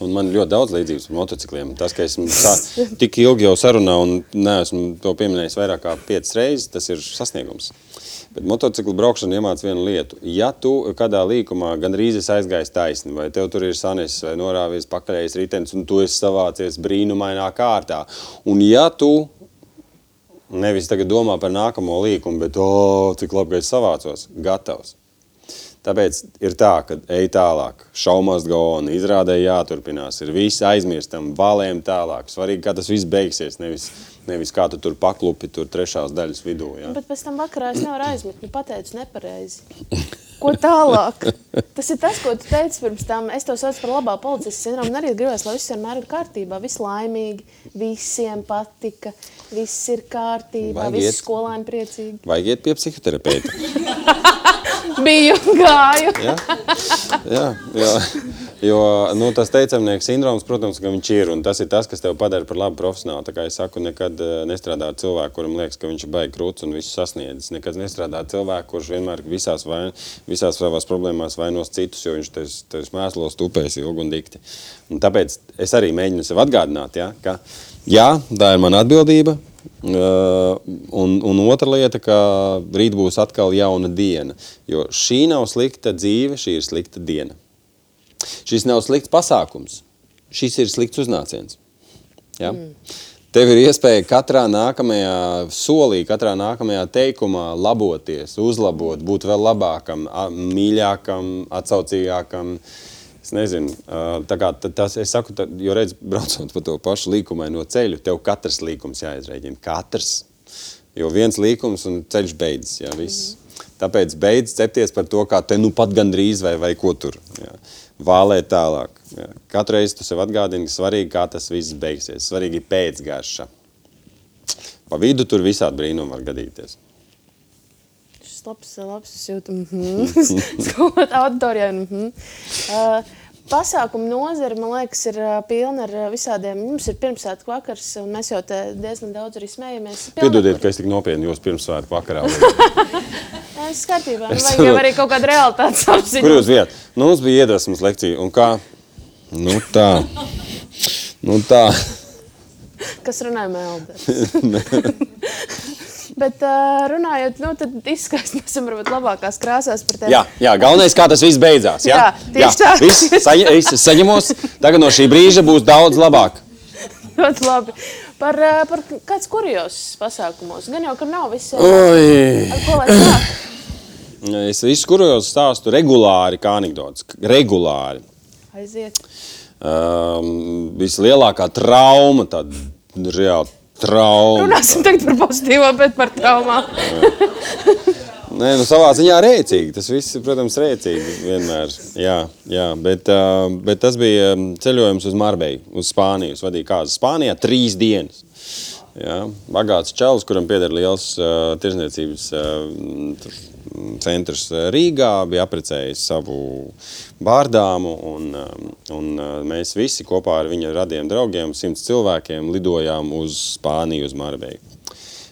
Un man ir ļoti daudz līdzības ar motocikliem. Tas, ka esmu tā, tik ilgi jau sarunā un neesmu to pieminējis vairāk kā piecas reizes, tas ir sasniegums. Bet motociklu braukšana iemāca vienu lietu. Ja tu kādā līkumā gandrīz esi aizgājis taisni, vai tev tur ir sanesis vai norāvies pakaļējis ritenis, un tu esi savācies brīnumainā kārtā, un ja tu nevis tagad domā par nākamo līkumu, bet, o, cik labi, ka es savācos, gatavs. Tāpēc ir tā, ka ej tālāk, šaumās gauni, izrādē jāturpinās, ir visi aizmirstam, valēm tālāk. Svarīgi, kā tas viss beigsies, nevis Nevis kā tu tur paklupi tur trešās daļas vidū. Jā. Bet pēc tam vakarā es nevaru aizmigt, nu pateicu nepareizi. Ko tālāk? Tas ir tas, ko tu teici pirms tam. Es to saucu par labā policijas sindromu. Arī gribēs, lai viss vienmēr ir kārtībā, viss laimīgi, visiem patika, viss ir kārtībā, Vajag visi iet, skolēni priecīgi. Vajag iet pie psihoterapeita. Biju gāju. jā, jā, jā. Jo nu, tas teicamnieks sindroms, protams, ka viņš ir. Un tas ir tas, kas tev padara par labu profesionāli. Tā kā es saku, nekad eh, nestrādā ar cilvēku, kuram liekas, ka viņš ir baigi krūts un visu sasniedzis. Nekad nestrādā ar cilvēku, kurš vienmēr visās, vain, visās savās problēmās vainos citus, jo viņš tevis mēslos tupēs ilgi un dikti. Un tāpēc es arī mēģinu sev atgādināt, ja, ka jā, tā ir mana atbildība, Uh, un, un otra lieta, ka rīt būs atkal jauna diena. Jo šī nav slikta dzīve, šī ir slikta diena. Šis nav slikts pasākums. Šis ir slikts uznāciens. Ja? Mm. Tev ir iespēja katrā nākamajā solī, katrā nākamajā teikumā laboties, uzlabot, būt vēl labākam, mīļākam, atsaucīgākam. Es nezinu, tā kā tas, tā, jo redz, braucot pa to pašu līkumaino ceļu, tev katrs līkums jāizreģina. Katrs. Jo viens līkums un ceļš beidzas, jā, viss. Mm. Tāpēc beidz cepties par to, kā te nu pat gandrīz vai, vai ko tur. Jā. Vālēt tālāk. Jā. Katru reizi tu sev atgādini, ka svarīgi, kā tas viss beigsies. Svarīgi ir pēcgarša. Pa vidu tur visādi brīnumi var gadīties. Šis labs, labs, es jūtu, mhm. Skolot auditorijā, mhm. Uh, pasākumu nozara, man liekas, ir uh, pilna ar uh, visādiem. Mums ir pirmsvētku vakars, un mēs jau diezgan daudz arī smējamies. Piedodiet, ka es tik nopietni jūs pirmsvētku vakarā. Es skatībā, nu, vajag jau arī kaut kādu realitātes apziņu. Kur jūs bijat? Nu, mums bija iedvesmas lekcija. Un kā? Nu tā. Nu tā. Kas runāja Melbers. Bet uh, runājot, nu, tad esam varbūt labākās krāsās par tiem. Jā, jā, galvenais, kā tas viss beidzās. Jā, Jā, tieši tā. Viss saņa, es saņemos. Tagad no šī brīža būs daudz labāk. Ļoti labi. Par, uh, par kāds kurjos pasākumos. Gan jau, ka nav viss. Oi. Ar ko lai sāk? Es visu kurjos stāstu regulāri, kā anekdotas. Regulāri. Aiziet. Um, vislielākā trauma, tāda reāla trauma. Runāsim tagad par pozitīvo, bet par traumām. Nē, nu, savā ziņā rēcīgi. Tas viss protams, rēcīgi vienmēr. Jā, jā bet, bet tas bija um, ceļojums uz Marbeju, uz Spāniju. Es vadīju kāzu Spānijā trīs dienas. Jā, bagāts čels, kuram pieder liels uh, tirzniecības uh, centrs Rīgā, bija apprecējis savu bārdāmu. Un, um, un uh, mēs visi kopā ar viņa radiem draugiem, simts cilvēkiem, lidojām uz Spāniju, uz Marbeju.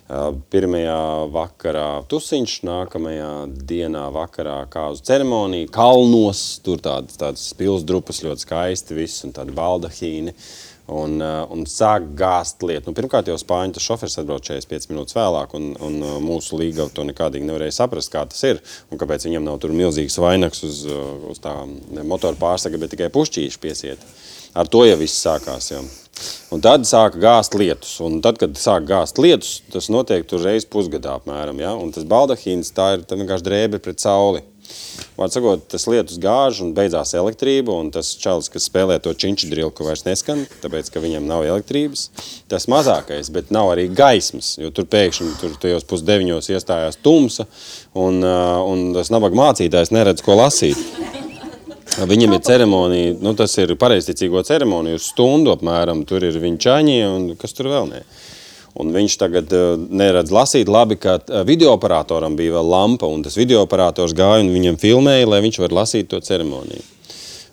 Uh, Pirmajā vakarā tusiņš, nākamajā dienā vakarā kāzu ceremonija, kalnos, tur tādas, tādas pilsdrupas ļoti skaisti, viss un tādi baldahīni. Un, uh, un sāk gāzt lietu. Nu, pirmkārt, jau spāņu tas šofers atbrauc 45 minūtes vēlāk, un, un uh, mūsu līga to nekādīgi nevarēja saprast, kā tas ir. Un kāpēc viņam nav tur milzīgs vainags uz, uz tā motora pārsaga, bet tikai pušķīši piesiet. Ar to jau viss sākās. Jau. Un tad sāka gāzt lietus. Un tad, kad sāk gāzt lietus, tas notiek tur reiz pusgadā apmēram. Ja? Un tas baldahīns tā ir tā vienkārši drēbe pret sauli. Vārds sakot, tas lietus gāž un beidzās elektrība, un tas čalis, kas spēlē to činču drilku, vairs neskan, tāpēc, ka viņam nav elektrības. Tas mazākais, bet nav arī gaismas, jo tur pēkšņi tur tajos pusdeviņos iestājās tumsa, un, uh, un tas nabaga mācītājs neredz, ko lasīt. Viņam ir ceremonija, nu, tas ir pareizticīgo ceremonija, uz stundu apmēram. Tur ir viņa čaņie un kas tur vēl ne. Un viņš tagad uh, neredz lasīt. Labi, ka uh, video operatoram bija vēl lampa, un tas video operators gāja un viņam filmēja, lai viņš var lasīt to ceremoniju.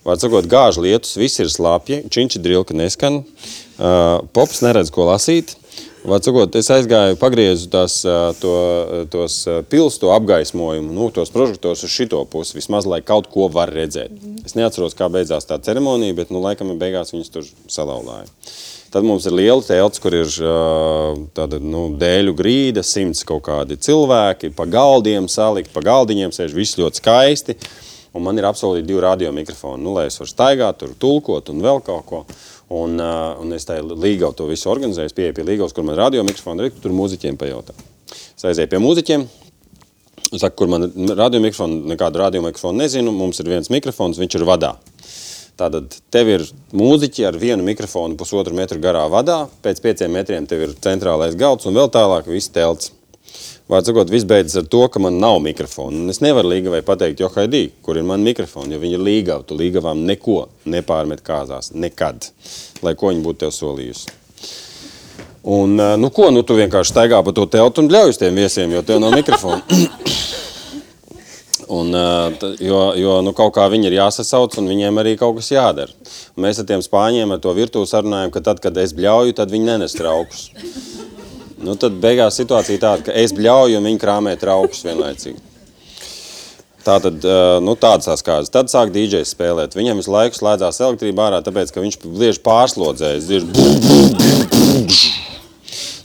Vārds sakot, gāž lietus, viss ir slapji, činči drilka neskan, uh, pops neredz, ko lasīt. Vārds sakot, es aizgāju, pagriezu tās, to, tos pils, to apgaismojumu, nu, tos prožektors uz šito pusi, vismaz, lai kaut ko var redzēt. Es neatceros, kā beidzās tā ceremonija, bet, nu, laikam, beigās viņas tur salauzāja. Tad mums ir liela telts, kur ir tāda nu, dēļu grīda, simts kaut kādi cilvēki, pa galdiem salikt, pa galdiņiem sēž viss ļoti skaisti. Un man ir apsolīti divi radiomikrofoni, nu, lai es varu staigāt, tur tulkot un vēl kaut ko. Un, uh, un es tajā līgā to visu organizēju, pieeju pie līgavas, kur man radiomikrofoni ir, tur mūziķiem pajautā. Es aizēju pie mūziķiem, saku, kur man ir radiomikrofons, nekādu radiomikrofonu nezinu. Mums ir viens mikrofons, viņš ir vadā. Tātad tev ir mūziķi ar vienu mikrofonu, pusotru metru garā vadā. Pēc pieciem metriem tev ir centrālais galds un vēl tālāk viss telts. Vārds sakot, viss beidzas ar to, ka man nav mikrofona. Un es nevaru līgavai pateikt, jo haidī, kur ir man mikrofoni, jo viņi ir līgava. Tu līgavām neko nepārmet kāzās. Nekad. Lai ko viņi būtu tev solījusi. Un, eh, nu ko, nu tu vienkārši staigā pa to teltu un bļauj uz tiem viesiem, jo tev nav mikrofona. Un, eh, jo jo nu, kaut kā viņi ir jāsasauc, un viņiem arī kaut kas jādara. Mēs ar tiem spāņiem ar to virtuvi sarunājam, ka tad, kad es bļauju, tad viņi nenes traukus. Nu, tad beigās situācija tāda, ka es bļauju, un viņi krāmē traukus vienlaicīgi. Tā tad, nu, tādas tās kādas. Tad sāk DJs spēlēt. Viņam visu laiku slēdzās elektrība ārā, tāpēc, ka viņš liež pārslodzējis. Dzird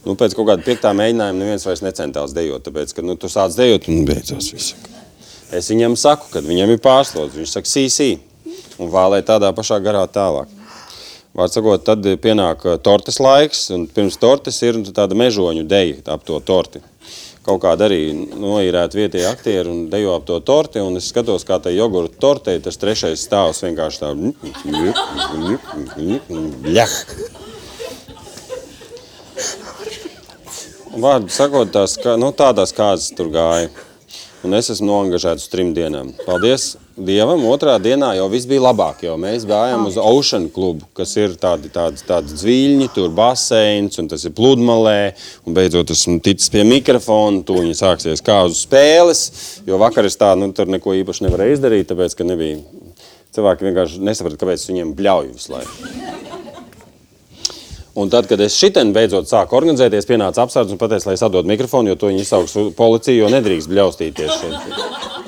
Nu, pēc kaut kāda piektā mēģinājuma neviens vairs necentās dejot, tāpēc, ka nu, tu sāc dejot un beidzās viss. Es viņam saku, kad viņam ir pārslodze, viņš saka sīsī un vālē tādā pašā garā tālāk. Vārds sakot, tad pienāk uh, tortes laiks, un pirms tortes ir tāda mežoņu deja ap to torti. Kaut kāda arī noīrēta vietējā aktieri un dejo ap to torti, un es skatos, kā tai jogurta tortei tas trešais stāvs vienkārši tā... Bļah! Vārdu sakot, tās, kā, nu, tādās kāzas tur gāja. un es esmu noangažēts uz trim dienām. Paldies Dievam, otrā dienā jau viss bija labāk, jo mēs gājām uz Ocean klubu, kas ir tādi, tādi, tādi zviļņi, tur baseins, un tas ir pludmalē, un beidzot esmu ticis pie mikrofona, tūņi sāksies kāzu spēles, jo vakar es tā, nu, tur neko īpaši nevarēju izdarīt, tāpēc, ka nebija, cilvēki vienkārši nesaprata, kāpēc viņiem bļauj visu laiku. Un tad, kad es šitien beidzot sāku organizēties, pienāca apsardzes un teica, lai es atdodu mikrofonu, jo to viņi izsauks policiju, jo nedrīkst bļaustīties šeit.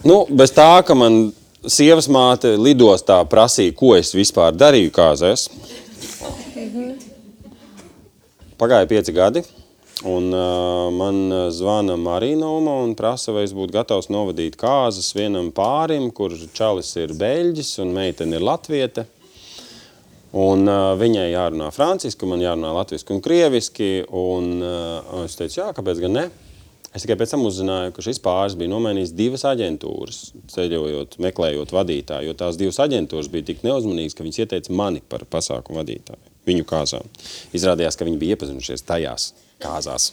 Nu, bez tā, ka man sievas māte lidostā prasīja, ko es vispār darīju kāzēs. Pagāja pieci gadi. Un, uh, man zvana Marina Uma un prasa, vai es būtu gatavs novadīt kāzas vienam pārim, kur čalis ir beļģis un meitene ir latviete. Un, uh, viņai jārunā franciski, man jārunā latviski un krieviski. Un, uh, es teicu, jā, kāpēc gan ne? Es tikai pēc tam uzzināju, ka šis pāris bija nomainījis divas aģentūras, ceļojot, meklējot vadītāju. Jo tās divas aģentūras bija tik neuzmanīgas, ka viņas ieteica mani par pasākumu vadītāju, viņu kāzām. Izrādījās, ka viņi bija iepazinušies tajās kāzās.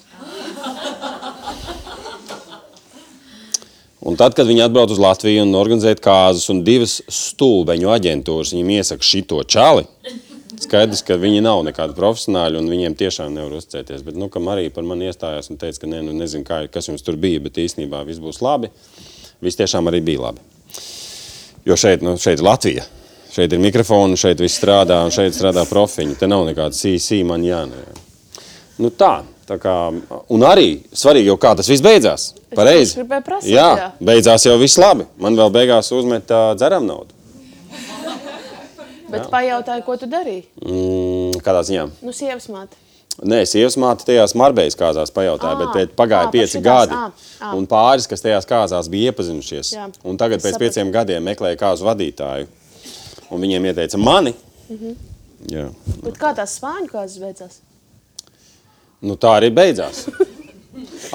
Un tad, kad viņi atbrauc uz Latviju un organizēja kāzas, un divas stulbeņu aģentūras viņiem iesaka šito čali, skaidrs, ka viņi nav nekādi profesionāļi un viņiem tiešām nevar uzticēties. Bet, nu, kam arī par mani iestājās un teica, ka ne, nu, nezinu, kā, kas jums tur bija, bet īstenībā viss būs labi. Viss tiešām arī bija labi. Jo šeit, nu, šeit ir Latvija. Šeit ir mikrofoni, šeit viss strādā, un šeit strādā profiņi. Te nav nekāda CC man jānē. Nu tā, Kā, un arī svarīgi, jau kā tas viss beidzās. Pareizi. Prasīt, jā, jā, beidzās jau viss labi. Man vēl beigās uzmet uh, dzeram naudu. Bet jā. pajautāju, ko tu darīji? Mm, kādā ziņā? Nu, sievas māte. Nē, sievas māte tajās marbejas kāzās pajautāja, à, bet pēc pagāja à, pieci gadi. À, à. Un pāris, kas tajās kāzās bija iepazinušies. Jā. Un tagad pēc Sapratu. pieciem gadiem meklēja kāzu vadītāju. Un viņiem ieteica mani. Mm -hmm. Jā. Bet kā tās spāņu kāzas beidzās? Nu, tā arī beidzās.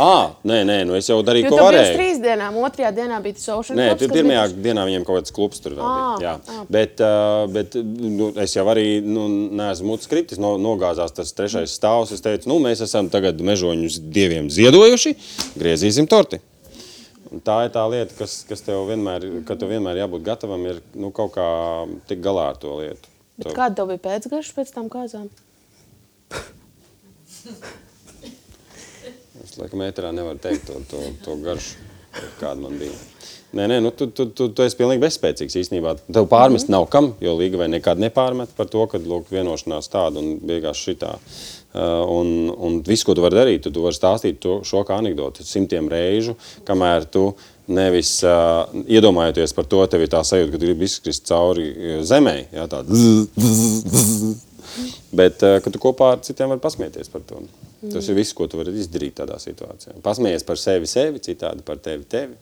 Ah, nē, nē, nu es jau darīju, jo ko varēju. Tur trīs dienām, otrajā dienā bija tas ocean nē, klubs. Nē, pirmajā bija... dienā viņiem kaut kāds klubs tur vēl à, bija. Jā. À. Bet, uh, bet nu, es jau arī nu, neesmu mutes kritis, no, nogāzās tas trešais stāvs. Es teicu, nu, mēs esam tagad mežoņus dieviem ziedojuši, griezīsim torti. Un tā ir tā lieta, kas, kas tev vienmēr, ka tev vienmēr jābūt gatavam, ir nu, kaut kā tik galā ar to lietu. Bet to... kāda tev bija pēcgarša pēc tam kāzām? Es laikam ēterā nevaru teikt to, to, to garšu, kāda man bija. Nē, nē, nu, tu, tu, tu, tu esi pilnīgi bezspēcīgs īstenībā. Tev pārmest mm -hmm. nav kam, jo Līga vai nekad nepārmet par to, ka lūk, vienošanās tāda un beigās šitā. Uh, un, un viss, ko tu vari darīt, tu, tu vari stāstīt to, šo kā anekdoti simtiem reižu, kamēr tu nevis uh, iedomājoties par to, tev ir tā sajūta, ka tu gribi izkrist cauri uh, zemē. Jā, tā. Bet, uh, ka tu kopā ar citiem vari pasmieties par to. Mm. Tas ir viss, ko tu vari izdarīt tādā situācijā. Pasmējies par sevi, sevi, citādi par tevi, tevi.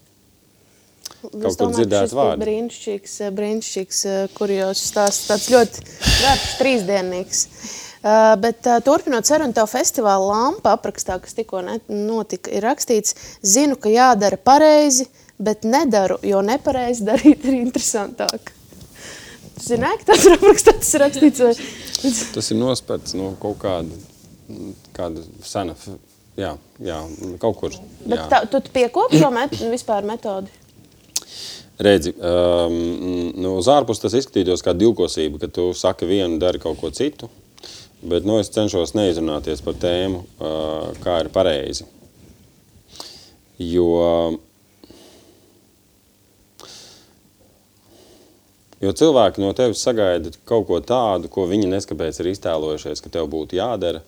Kaut kur dzirdēt vārdu. Brīnišķīgs, eh, brīnišķīgs, eh, kurjos stāsts tāds ļoti darbs, trīsdienīgs. Uh, bet uh, turpinot sarunu, tev festivāla lampa aprakstā, kas tikko notika, ir rakstīts, zinu, ka jādara pareizi, bet nedaru, jo nepareizi darīt ir interesantāk. Zināji, ka tas ir ir rakstīts? Tas ir nospērts no kaut kāda kāda sena, jā, jā kaut kur. Jā. Bet tā, tu piekopi šo met, vispār metodi? Redzi, um, nu, uz ārpus tas izskatītos kā divkosība, ka tu saki vienu, dari kaut ko citu. Bet nu, es cenšos neizrunāties par tēmu, uh, kā ir pareizi. Jo, jo cilvēki no tevis sagaida kaut ko tādu, ko viņi neskapēc ir iztēlojušies, ka tev būtu jādara.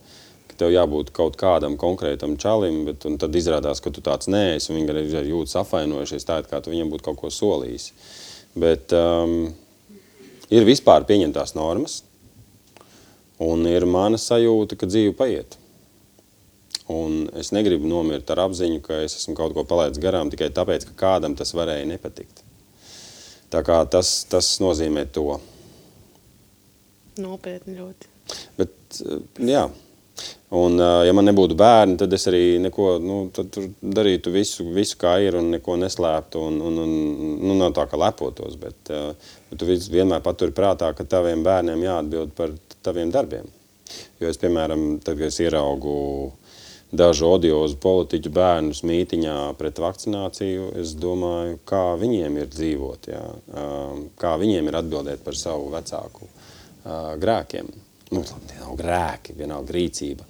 Ka tev jābūt kaut kādam konkrētam čalim, bet tad izrādās, ka tu tāds neesi, viņi arī jūtas apvainojušies tā, kā tu viņam būtu kaut ko solījis. Bet um, ir vispār pieņemtās normas, un ir mana sajūta, ka dzīve paiet. Un es negribu nomirt ar apziņu, ka es esmu kaut ko palaidis garām tikai tāpēc, ka kādam tas varēja nepatikt. Tā kā tas, tas nozīmē to. Nopietni ļoti. Bet, jā, Un, ja man nebūtu bērni, tad es arī neko, nu, darītu visu, visu, kā ir, un neko neslēptu. Un, un, un, nu, nav tā, ka lepotos, bet, bet tu vienmēr paturi prātā, ka taviem bērniem jāatbild par taviem darbiem. Jo es, piemēram, tad, kad es ieraugu dažu odiozu politiķu bērnus mītiņā pret vakcināciju, es domāju, kā viņiem ir dzīvot, jā, kā viņiem ir atbildēt par savu vecāku grēkiem. Nu, tie nav grēki, vienalga rīcība.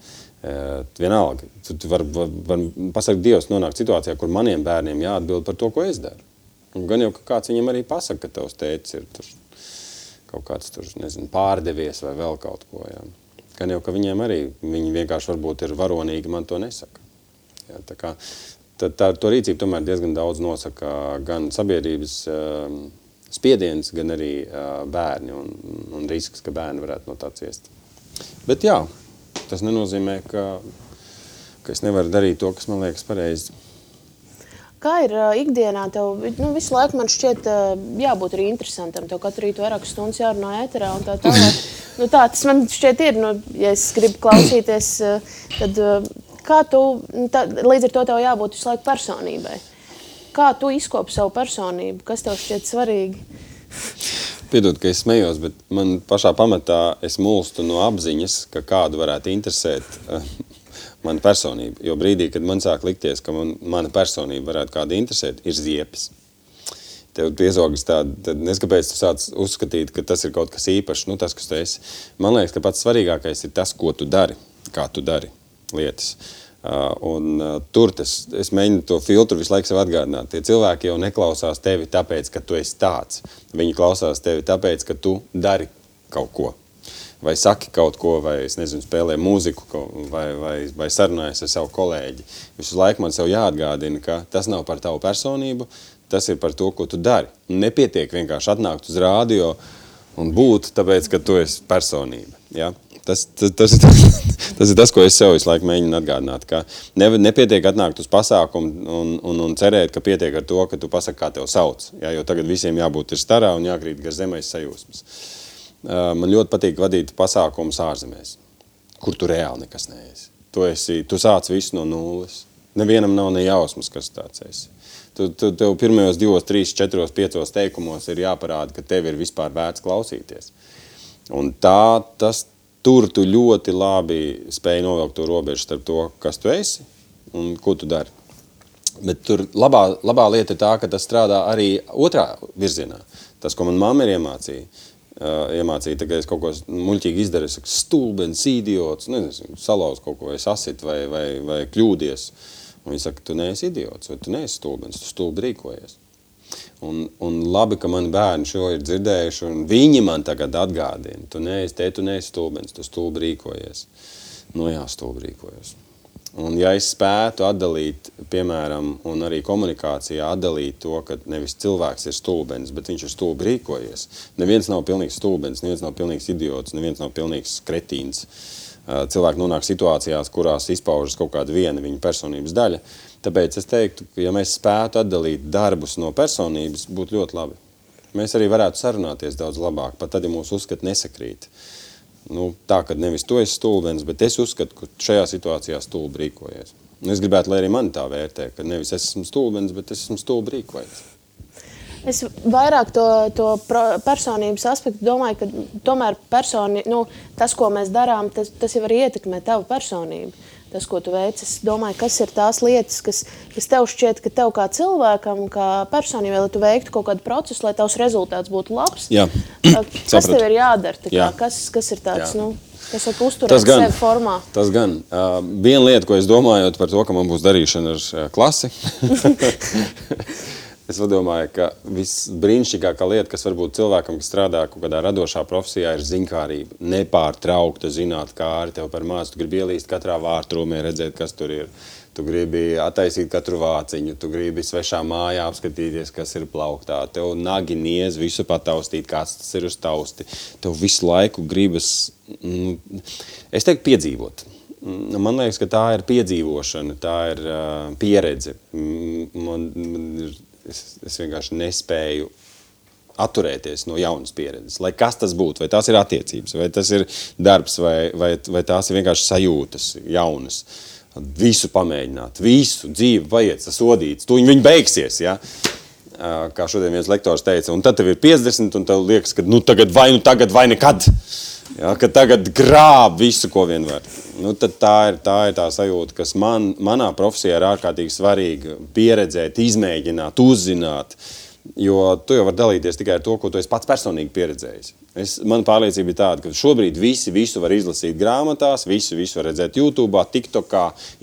Vienalga, tu, tu var, var, var pasakt, Dievs nonāk situācijā, kur maniem bērniem jāatbild par to, ko es daru. Un gan jau, ka kāds viņam arī pasaka, ka tavs tēcis ir tur kaut kāds tur, nezinu, pārdevies vai vēl kaut ko, jā. Gan jau, ka viņiem arī, viņi vienkārši varbūt ir varonīgi, man to nesaka. Jā, tā kā, tā, tā, to rīcību tomēr diezgan daudz nosaka gan sabiedrības uh, spiediens, gan arī uh, bērni un, un risks, ka bērni varētu no tā ciest. Bet jā, tas nenozīmē, ka, ka es nevaru darīt to, kas man liekas pareizi. Kā ir uh, ikdienā? Tev nu, visu laiku man šķiet, uh, jābūt arī interesantam. Tev katru rītu vairāk stundas jārunā ēterā un tā tālāk. nu, tā tas man šķiet ir. Nu, ja es gribu klausīties, uh, tad uh, kā tu, nu, tā, līdz ar to tev jābūt visu laiku personībai. Kā tu izkopi savu personību? Kas tev šķiet svarīgi? Piedod, ka es smējos, bet man pašā pamatā es mulstu no apziņas, ka kādu varētu interesēt mana personība. Jo brīdī, kad man sāk likties, ka man, mana personība varētu kādu interesēt, ir ziepes. Tev piezogas tāda, tad neskapēc tu sāc uzskatīt, ka tas ir kaut kas īpašs, nu tas, kas tu esi. Man liekas, ka pats svarīgākais ir tas, ko tu dari, kā tu dari lietas. Uh, un uh, tur tas, es mēģinu to filtru visu laiku sev atgādināt. Tie cilvēki jau neklausās tevi tāpēc, ka tu esi tāds. Viņi klausās tevi tāpēc, ka tu dari kaut ko vai saki kaut ko, vai nezinu, spēlē mūziku, vai, vai, vai sarunājas ar savu kolēģi. Visu laiku man sev jāatgādina, ka tas nav par tavu personību, tas ir par to, ko tu dari. Nepietiek vienkārši atnākt uz rādio un būt, tāpēc, ka tu esi personība. Ja? Tas, tas, tas, tas, tas ir tas, ko es sev visu laiku mēģinu atgādināt. Ka ne, nepietiek atnākt uz pasākumu un, un, un cerēt, ka pietiek ar to, ka tu pasaki, kā tev sauc. Ja? Jo tagad visiem jābūt ir starā un jākrīt gar zemēs sajūsmas. Man ļoti patīk vadīt pasākumus ārzemēs, kur tu reāli nekas neesi. Tu, esi, tu sāc visu no nulles. Nevienam nav ne jausmas, kas tāds esi. Tu, tu, tev pirmajos divos, trīs, četros, piecos teikumos ir jāparāda, ka tev ir vispār vērts klausīties. Un tā, tas, tur tu ļoti labi spēj novilkt to robežu starp to, kas tu esi un ko tu dari. Bet tur labā, labā lieta ir tā, ka tas strādā arī otrā virzienā. Tas, ko man mamma ir iemācīja, uh, iemācīja, ka es kaut ko muļķīgi izdaru, es saku, stulbens, idiots, nezinu, salauz kaut ko, vai sasit, vai, vai, vai kļūdies. Un viņi saka, tu neesi idiots, vai tu neesi stulbens, tu stulbi rīkojies. Un, un labi, ka mani bērni šo ir dzirdējuši, un viņi man tagad atgādina, tu neesi, te tu neesi stulbens, tu stulbi rīkojies. Nu jā, stulbi rīkojies. Un ja es spētu atdalīt, piemēram, un arī komunikācijā atdalīt to, ka nevis cilvēks ir stulbens, bet viņš ir stulbi rīkojies. Neviens nav pilnīgs stulbens, neviens nav pilnīgs idiots, neviens nav pilnīgs kretīns. Cilvēki nonāk situācijās, kurās izpaužas kaut kāda viena viņa personības daļa. Tāpēc es teiktu, ka ja mēs spētu atdalīt darbus no personības, būtu ļoti labi. Mēs arī varētu sarunāties daudz labāk, pat tad, ja mūsu uzskati nesakrīt. Nu, tā, ka nevis tu esi stulbens, bet es uzskatu, ka šajā situācijā stulbi rīkojies. Un es gribētu, lai arī mani tā vērtē, ka nevis es esmu stulbens, bet es esmu stulbi rīkojies. Es vairāk to, to personības aspektu domāju, ka tomēr personi, nu, tas, ko mēs darām, tas, tas jau arī ietekmē tavu personību tas, ko tu veici. Es domāju, kas ir tās lietas, kas, kas tev šķiet, ka tev kā cilvēkam, kā personībai, lai tu veiktu kaut kādu procesu, lai tavs rezultāts būtu labs. Jā. kas tev ir jādara? Kā, Jā. kas, kas ir tāds? Jā. Nu, Kas ir uzturēts sevi formā? Tas gan. Uh, viena lieta, ko es domāju par to, ka man būs darīšana ar uh, klasi, Es domāju, ka visbrīnišķīgākā lieta, kas var būt cilvēkam, kas strādā kaut kādā radošā profesijā, ir zinkārība. Nepārtraukta zināt, kā arī tev par māsu. Tu gribi ielīst katrā vārtrūmē, redzēt, kas tur ir. Tu gribi attaisīt katru vāciņu, tu gribi svešā mājā apskatīties, kas ir plauktā. Tev nagi niez visu pataustīt, kāds tas ir uz tausti. Tev visu laiku gribas, mm, es teiktu, piedzīvot. Mm, man liekas, ka tā ir piedzīvošana, tā ir uh, pieredze. Mm, man, man ir es, es vienkārši nespēju atturēties no jaunas pieredzes. Lai kas tas būtu, vai tās ir attiecības, vai tas ir darbs, vai, vai, vai tās ir vienkārši sajūtas jaunas. Visu pamēģināt, visu dzīvi vajag, tas sodīts, tu viņi beigsies. Ja? Kā šodien viens lektors teica, un tad tev ir 50, un tev liekas, ka nu tagad vai nu tagad vai nekad. Ja, ka tagad grāb visu, ko vien var. Nu, tā, ir, tā ir tā sajūta, kas man, manā profesijā ir ārkārtīgi svarīga. Pieredzēt, izmēģināt, uzzināt. Jo tu jau vari dalīties tikai ar to, ko tu pats personīgi pieredzējis. Es, man pārliecība ir tāda, ka šobrīd visi visu var izlasīt grāmatās, visi visu var redzēt YouTube, TikTok,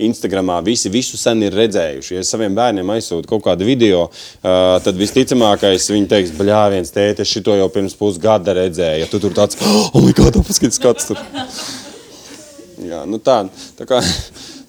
Instagram. Visi visu sen ir redzējuši. Ja saviem bērniem aizsūtu kaut kādu video, uh, tad visticamākais viņi teiks, bļā, viens tēti, es šito jau pirms pusgada redzēju. Ja tu tur tāds, oh, my God, paskatās, kāds tur. Jā, nu tā, tā kā,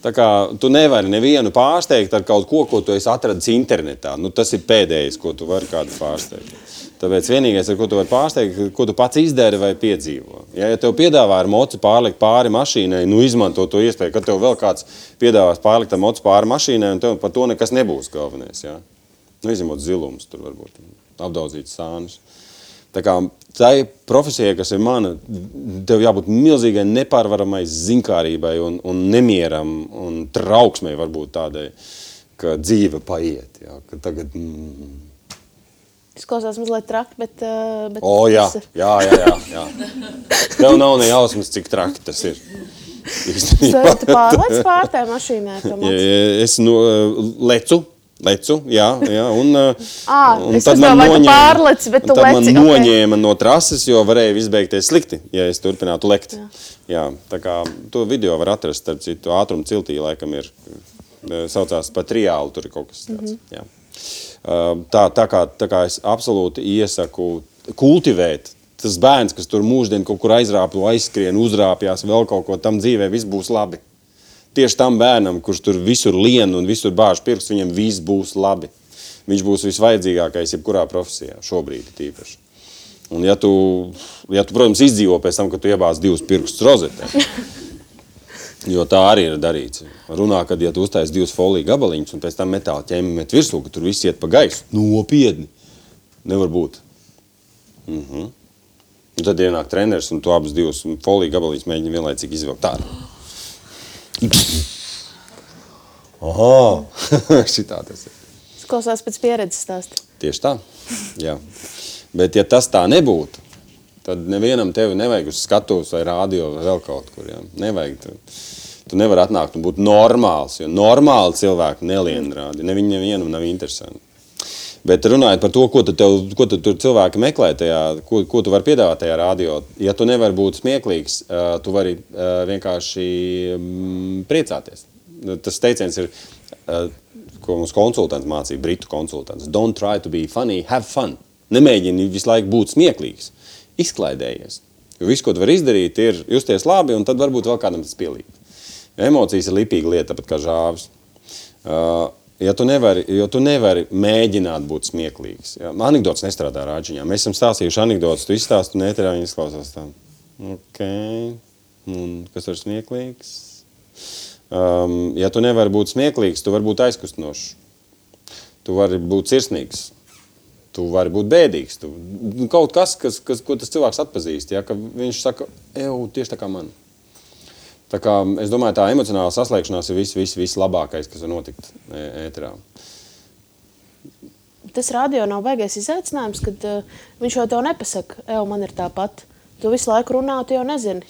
tā kā tu nevari nevienu pārsteigt ar kaut ko, ko tu esi atradis internetā. Nu, tas ir pēdējais, ko tu vari kādu pārsteigt. Tāpēc vienīgais, ar ko tu vari pārsteigt, ko tu pats izdari vai piedzīvo. Ja, ja tev piedāvā ar mocu pārlikt pāri mašīnai, nu izmanto to iespēju, ka tev vēl kāds piedāvās pārlikt ar mocu pāri mašīnai, un tev par to nekas nebūs galvenais. Ja? Nu, izņemot zilumus, tur varbūt apdaudzīts sānus. Tā kā tai profesijai, kas ir mana, tev jābūt milzīgai nepārvaramai zinkārībai un, un nemieram un trauksmei varbūt tādai, ka dzīve paiet. Jā, ka tagad, mm. Izklausās mazliet traki, bet... Uh, bet o, jā, jā, jā, jā, jā. Tev nav ne jausmas, cik traki tas ir. Tu pārlēc pār tajā mašīnā? Es no, lecu Lecu, jā, jā un, à, un tad man, noņēma, pārlec, tad leci, man noņēma okay. no trases, jo varēja izbeigties slikti, ja es turpinātu lekt. Jā. Jā, tā kā to video var atrast, starp citu, ātrumu ciltī laikam ir, saucās pa triālu, tur ir kaut kas tāds. Mm -hmm. jā. Tā, tā, kā, tā kā es absolūti iesaku kultivēt tas bērns, kas tur mūždien kaut kur aizrāpju, aizskrien, uzrāpjās, vēl kaut ko tam dzīvē, viss būs labi tieši tam bērnam, kurš tur visur lien un visur bāž pirksts, viņam viss būs labi. Viņš būs visvajadzīgākais jebkurā profesijā, šobrīd tīpaši. Un ja tu, ja tu, protams, izdzīvo pēc tam, kad tu iebāz divus pirkstus rozetē, jo tā arī ir darīts. Runā, kad ja tu uztais divus foliju gabaliņus un pēc tam metāla ķēmi met virsū, ka tur viss iet pa gaisu, nopietni, nevar būt. Mm -hmm. Un tad ienāk treneris un tu abus divus foliju gabaliņus mēģini vienlaicīgi izvilkt ārā. Oho, šitā tas ir. Tas klausās pēc pieredzes stāsta. Tieši tā, jā. Bet ja tas tā nebūtu, tad nevienam tevi nevajag uz skatuves vai rādio vai vēl kaut kur, jā. Nevajag. Tu, tu nevari atnākt un būt normāls, jo normāli cilvēki nelien rādi. Ne viņi nevienam nav interesanti. Bet runājot par to, ko tu, tev, ko tu tur cilvēki meklē, tajā, ko, ko tu vari piedāvāt tajā radio, ja tu nevari būt smieklīgs, tu vari vienkārši mm, priecāties. Tas teiciens ir, ko mums konsultants mācīja, britu konsultants. Don't try to be funny, have fun. Nemēģini visu laiku būt smieklīgs. Izklaidējies. Jo viss, ko tu vari izdarīt, ir justies labi, un tad varbūt vēl kādam tas pielīp. Emocijas ir lipīga lieta, pat kā žāvis. Uh, Ja tu nevari, jo tu nevari mēģināt būt smieklīgs. Ja? Anekdots nestrādā rāģiņā. Mēs esam stāstījuši anekdotus, tu izstāsti, un ēterā viņi izklausās tā. Ok, un kas ir smieklīgs? Um, ja tu nevari būt smieklīgs, tu vari būt aizkustinošs. Tu vari būt sirsnīgs. Tu vari būt bēdīgs. Tu, kaut kas, kas, kas, ko tas cilvēks atpazīst. Ja? Ka viņš saka, ej, tieši tā kā man. Tā kā, es domāju, tā emocionāla saslēgšanās ir viss, viss, viss labākais, kas var notikt ēterā. Tas radio nav baigais izaicinājums, kad uh, viņš jau tev nepasaka, ej, man ir tāpat. Tu visu laiku runā, tu jau nezini.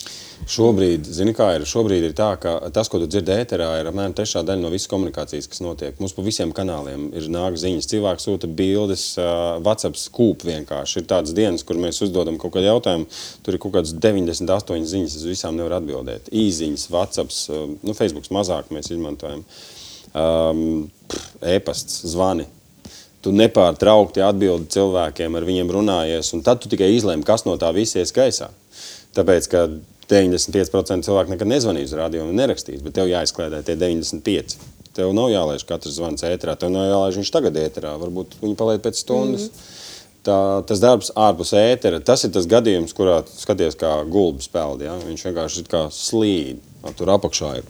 Šobrīd, zini, kā ir, šobrīd ir tā, ka tas, ko tu dzirdi ēterā, ir apmēram trešā daļa no visas komunikācijas, kas notiek. Mums pa visiem kanāliem ir nāk ziņas, cilvēks sūta bildes, uh, WhatsApp skūp vienkārši. Ir tādas dienas, kur mēs uzdodam kaut kādu jautājumu, tur ir kaut kādas 98 ziņas, es visām nevaru atbildēt. Īziņas, WhatsApp, uh, nu, Facebooks mazāk mēs izmantojam. Um, e-pasts, zvani, tu nepārtraukti atbildi cilvēkiem, ar viņiem runājies, un tad tu tikai izlēmi, kas no tā viss ies gaisā. Tāpēc, ka 95% cilvēku nekad nezvanīs uz radio un nerakstīs, bet tev jāizkliedē tie 95. Tev nav jālaiž katrs zvans ēterā, tev nav jālaiž viņš tagad ēterā, varbūt viņi paliek pēc stundas. Mm -hmm. Tā, tas darbs ārpus ētera, tas ir tas gadījums, kurā skaties kā gulbis peld, ja? viņš vienkārši ir kā slīd, tur apakšā ir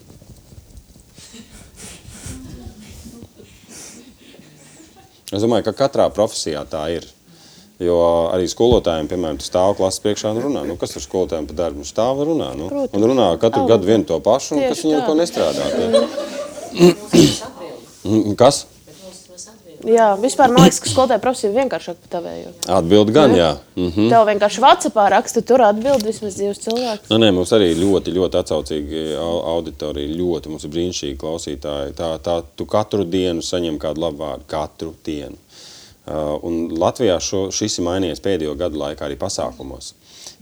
Es domāju, ka katrā profesijā tā ir. Jo arī skolotājiem, piemēram, stāv klases priekšā un runā. Nu, kas ar skolotājiem pa darbu? Nu, stāv un runā. Nu, Protams. un runā katru gadu vienu to pašu, un kas viņam neko nestrādā. kas? Jā, vispār man liekas, ka skolotāja profesija ir vienkāršāka par tavēju. Atbildi gan, jā. Mhm. Tev vienkārši Vācijā raksta, tur atbild vismaz divas cilvēkus. Nu, nē, mums arī ļoti, ļoti atsaucīgi au- auditorija, ļoti mums ir brīnišķīgi klausītāji. Tā, tā, tu katru dienu saņem kādu labu vārdu, katru dienu. Uh, un Latvijā šo, šis ir mainījies pēdējo gadu laikā arī pasākumos.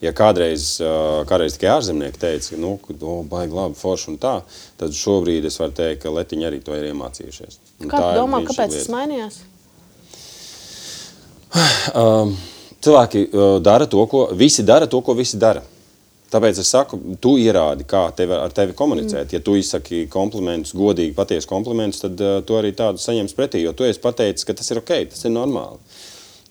Ja kādreiz, uh, kādreiz tikai ārzemnieki teica, ka nu, oh, baigi labi, forši un tā, tad šobrīd es varu teikt, ka Letiņi arī to ir iemācījušies. Un Kā tā tu domā, kāpēc lieta. tas mainījās? Um, cilvēki uh, dara to, ko visi dara, to, ko visi dara. Tāpēc es saku, tu ierādi, kā tevi, ar tevi komunicēt. Mm. Ja tu izsaki komplimentus, godīgi, patiesu komplimentus, tad uh, tu arī tādu saņems pretī. Jo tu esi pateicis, ka tas ir ok, tas ir normāli.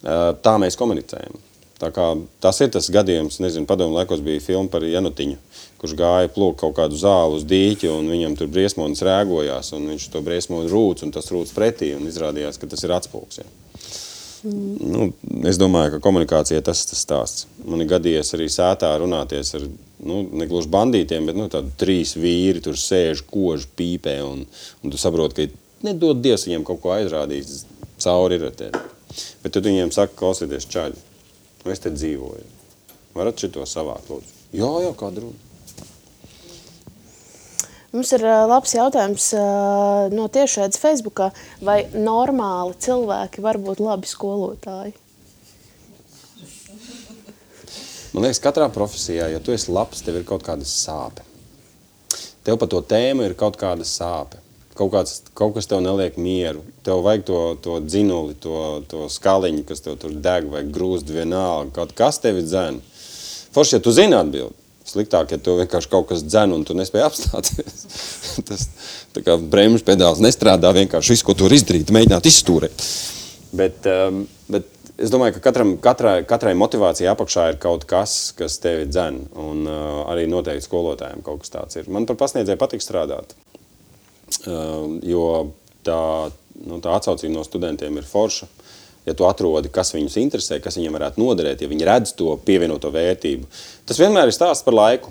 Uh, tā mēs komunicējam. Tā kā, tas ir tas gadījums, nezinu, padomu laikos bija filma par Janutiņu, kurš gāja plūkt kaut kādu zāli uz dīķi, un viņam tur briesmonis rēgojās, un viņš to briesmoni rūc, un tas rūc pretī, un izrādījās, ka tas ir atspūks. Ja. Nu, es domāju, ka komunikācija tas ir tas stāsts. Man ir gadījies arī sētā runāties ar nu, ne gluži bandītiem, bet nu, tādi trīs vīri tur sēž, kož, pīpē. Un, un tu saproti, ka nedod Dievs viņiem kaut ko aizrādīt cauri ir te. Bet tad viņiem saka, klausieties, čaļi, nu, es te dzīvoju. Varat šito savākt, lūdzu? Jā, jā, kāda runa. Mums ir labs jautājums no tiešraides Facebookā. Vai normāli cilvēki var būt labi skolotāji? Man liekas, katrā profesijā, ja tu esi labs, tev ir kaut kāda sāpe. Tev par to tēmu ir kaut kāda sāpe. Kaut, kāds, kaut kas tev neliek mieru. Tev vajag to, to dzinuli, to, to skaliņu, kas tev tur deg vai grūst vienalga. Kaut kas tevi dzēn. Forši, ja tu zini atbildi. Sliktāk, ja tu vienkārši kaut kas dzen un tu nespēji apstāties. Tas tā kā bremžu pedāls nestrādā vienkārši visu, ko tu vari izdarīt, mēģināt izstūrēt. Bet, um, bet es domāju, ka katram, katrai, katrai motivācijai apakšā ir kaut kas, kas tevi dzen. Un uh, arī noteikti skolotājiem kaut kas tāds ir. Man par pasniedzēju patīk strādāt. Uh, jo tā, nu, tā atsaucība no studentiem ir forša. Ja tu atrodi, kas viņus interesē, kas viņiem varētu noderēt, ja viņi redz to pievienoto vērtību, tas vienmēr ir stāsts par laiku.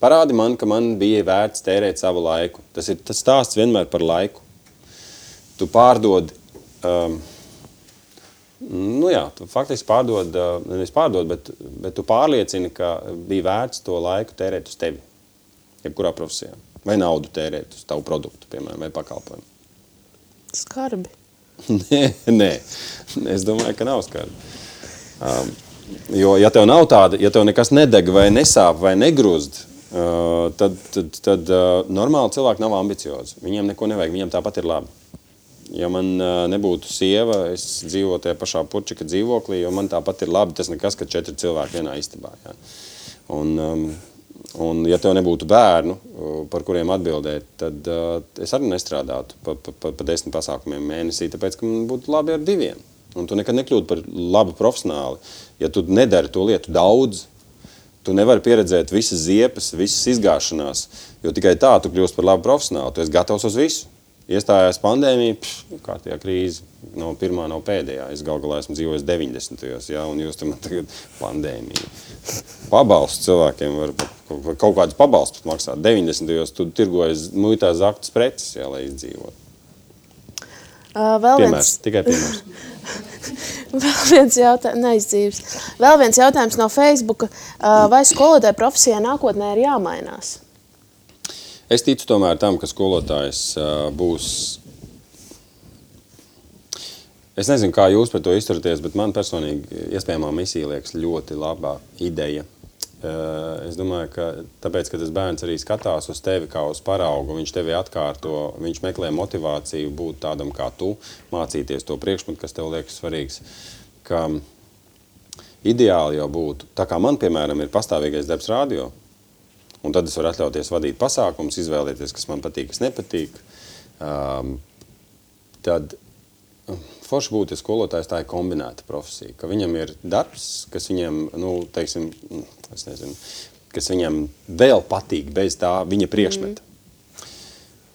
Parādi man, ka man bija vērts tērēt savu laiku. Tas ir tas stāsts vienmēr par laiku. Tu pārdod, um, nu jā, tu faktiski pārdod, uh, nevis pārdod, bet, bet tu pārliecini, ka bija vērts to laiku tērēt uz tevi. Jebkurā profesijā. Vai naudu tērēt uz tavu produktu, piemēram, vai pakalpojumu. Skarbi. Nē, nē, es domāju, ka nav skarbi. Um, jo, ja tev nav tāda, ja tev nekas nedeg, vai nesāp, vai negrūst, uh, tad, tad, tad uh, normāli cilvēki nav ambiciozi. Viņiem neko nevajag, viņiem tāpat ir labi. Ja man uh, nebūtu sieva, es dzīvotu tajā pašā puķa dzīvoklī, jo man tāpat ir labi. Tas nekas, ka četri cilvēki vienā istabā. Jā. Un, um, Un, ja tev nebūtu bērnu, uh, par kuriem atbildēt, tad uh, es arī nestrādātu pa, pa, pa, pa desmit pasākumiem mēnesī, tāpēc, ka man būtu labi ar diviem. Un tu nekad nekļūtu par labu profesionāli. Ja tu nedari to lietu daudz, tu nevari pieredzēt visas ziepes, visas izgāšanās, jo tikai tā tu kļūsi par labu profesionāli. Tu esi gatavs uz visu. Iestājās pandēmija, pš, kārtējā krīze, no pirmā, no pēdējā. Es gal galā esmu dzīvojis 90. gados, ja, un jūs tam tagad pandēmija. Pabalsts cilvēkiem var kaut kādus pabalstus maksāt. 90. gados tu tirgojies muitā zaktas preces, ja, lai izdzīvotu. Uh, vēl Piemērs, viens, tikai piemērs. vēl viens jautājums, neizdzīves. Vēl viens jautājums no Facebook. Uh, vai skolotāja profesijā nākotnē ir jāmainās? Es ticu tomēr tam, ka skolotājs būs. Es nezinu, kā jūs par to izturaties, bet man personīgi iespējamā misija liekas ļoti laba ideja. Es domāju, ka tāpēc, ka tas bērns arī skatās uz tevi kā uz paraugu, viņš tevi atkārto, viņš meklē motivāciju būt tādam kā tu, mācīties to priekšmetu, kas tev liekas svarīgs. Ka ideāli jau būtu, tā kā man, piemēram, ir pastāvīgais darbs radio, Un tad es varu atļauties vadīt pasākumus, izvēlēties, kas man patīk, kas nepatīk. Um, tad forši būtu, ja skolotājs tā ir kombinēta profesija, ka viņam ir darbs, kas viņam, nu, teiksim, es nezinu, kas viņam vēl patīk bez tā viņa priekšmeta. Mm.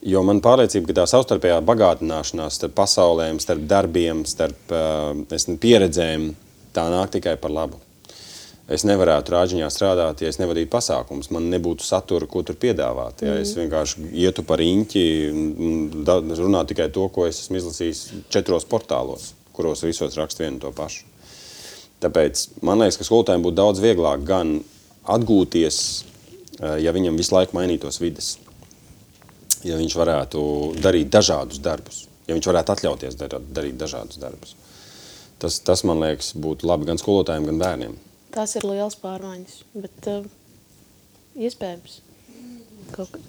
Jo man pārliecība, ka tā savstarpējā bagātināšanās starp pasaulēm, starp darbiem, starp uh, pieredzēm, tā nāk tikai par labu. Es nevarētu rāģiņā strādāt, ja es nevadītu pasākumus. Man nebūtu satura, ko tur piedāvāt. Ja? Es vienkārši ietu par īņķi un runātu tikai to, ko es esmu izlasījis četros portālos, kuros visos rakstu vienu to pašu. Tāpēc man liekas, ka skolotājiem būtu daudz vieglāk gan atgūties, eh, ja viņam visu laiku mainītos vidas. Ja viņš varētu darīt dažādus darbus, ja viņš varētu atļauties darīt dažādus darbus. Tas, tas, man liekas, būtu labi gan skolotājiem, gan bērniem. Tās ir liels pārmaiņas, bet uh, iespējams. Kaut kad.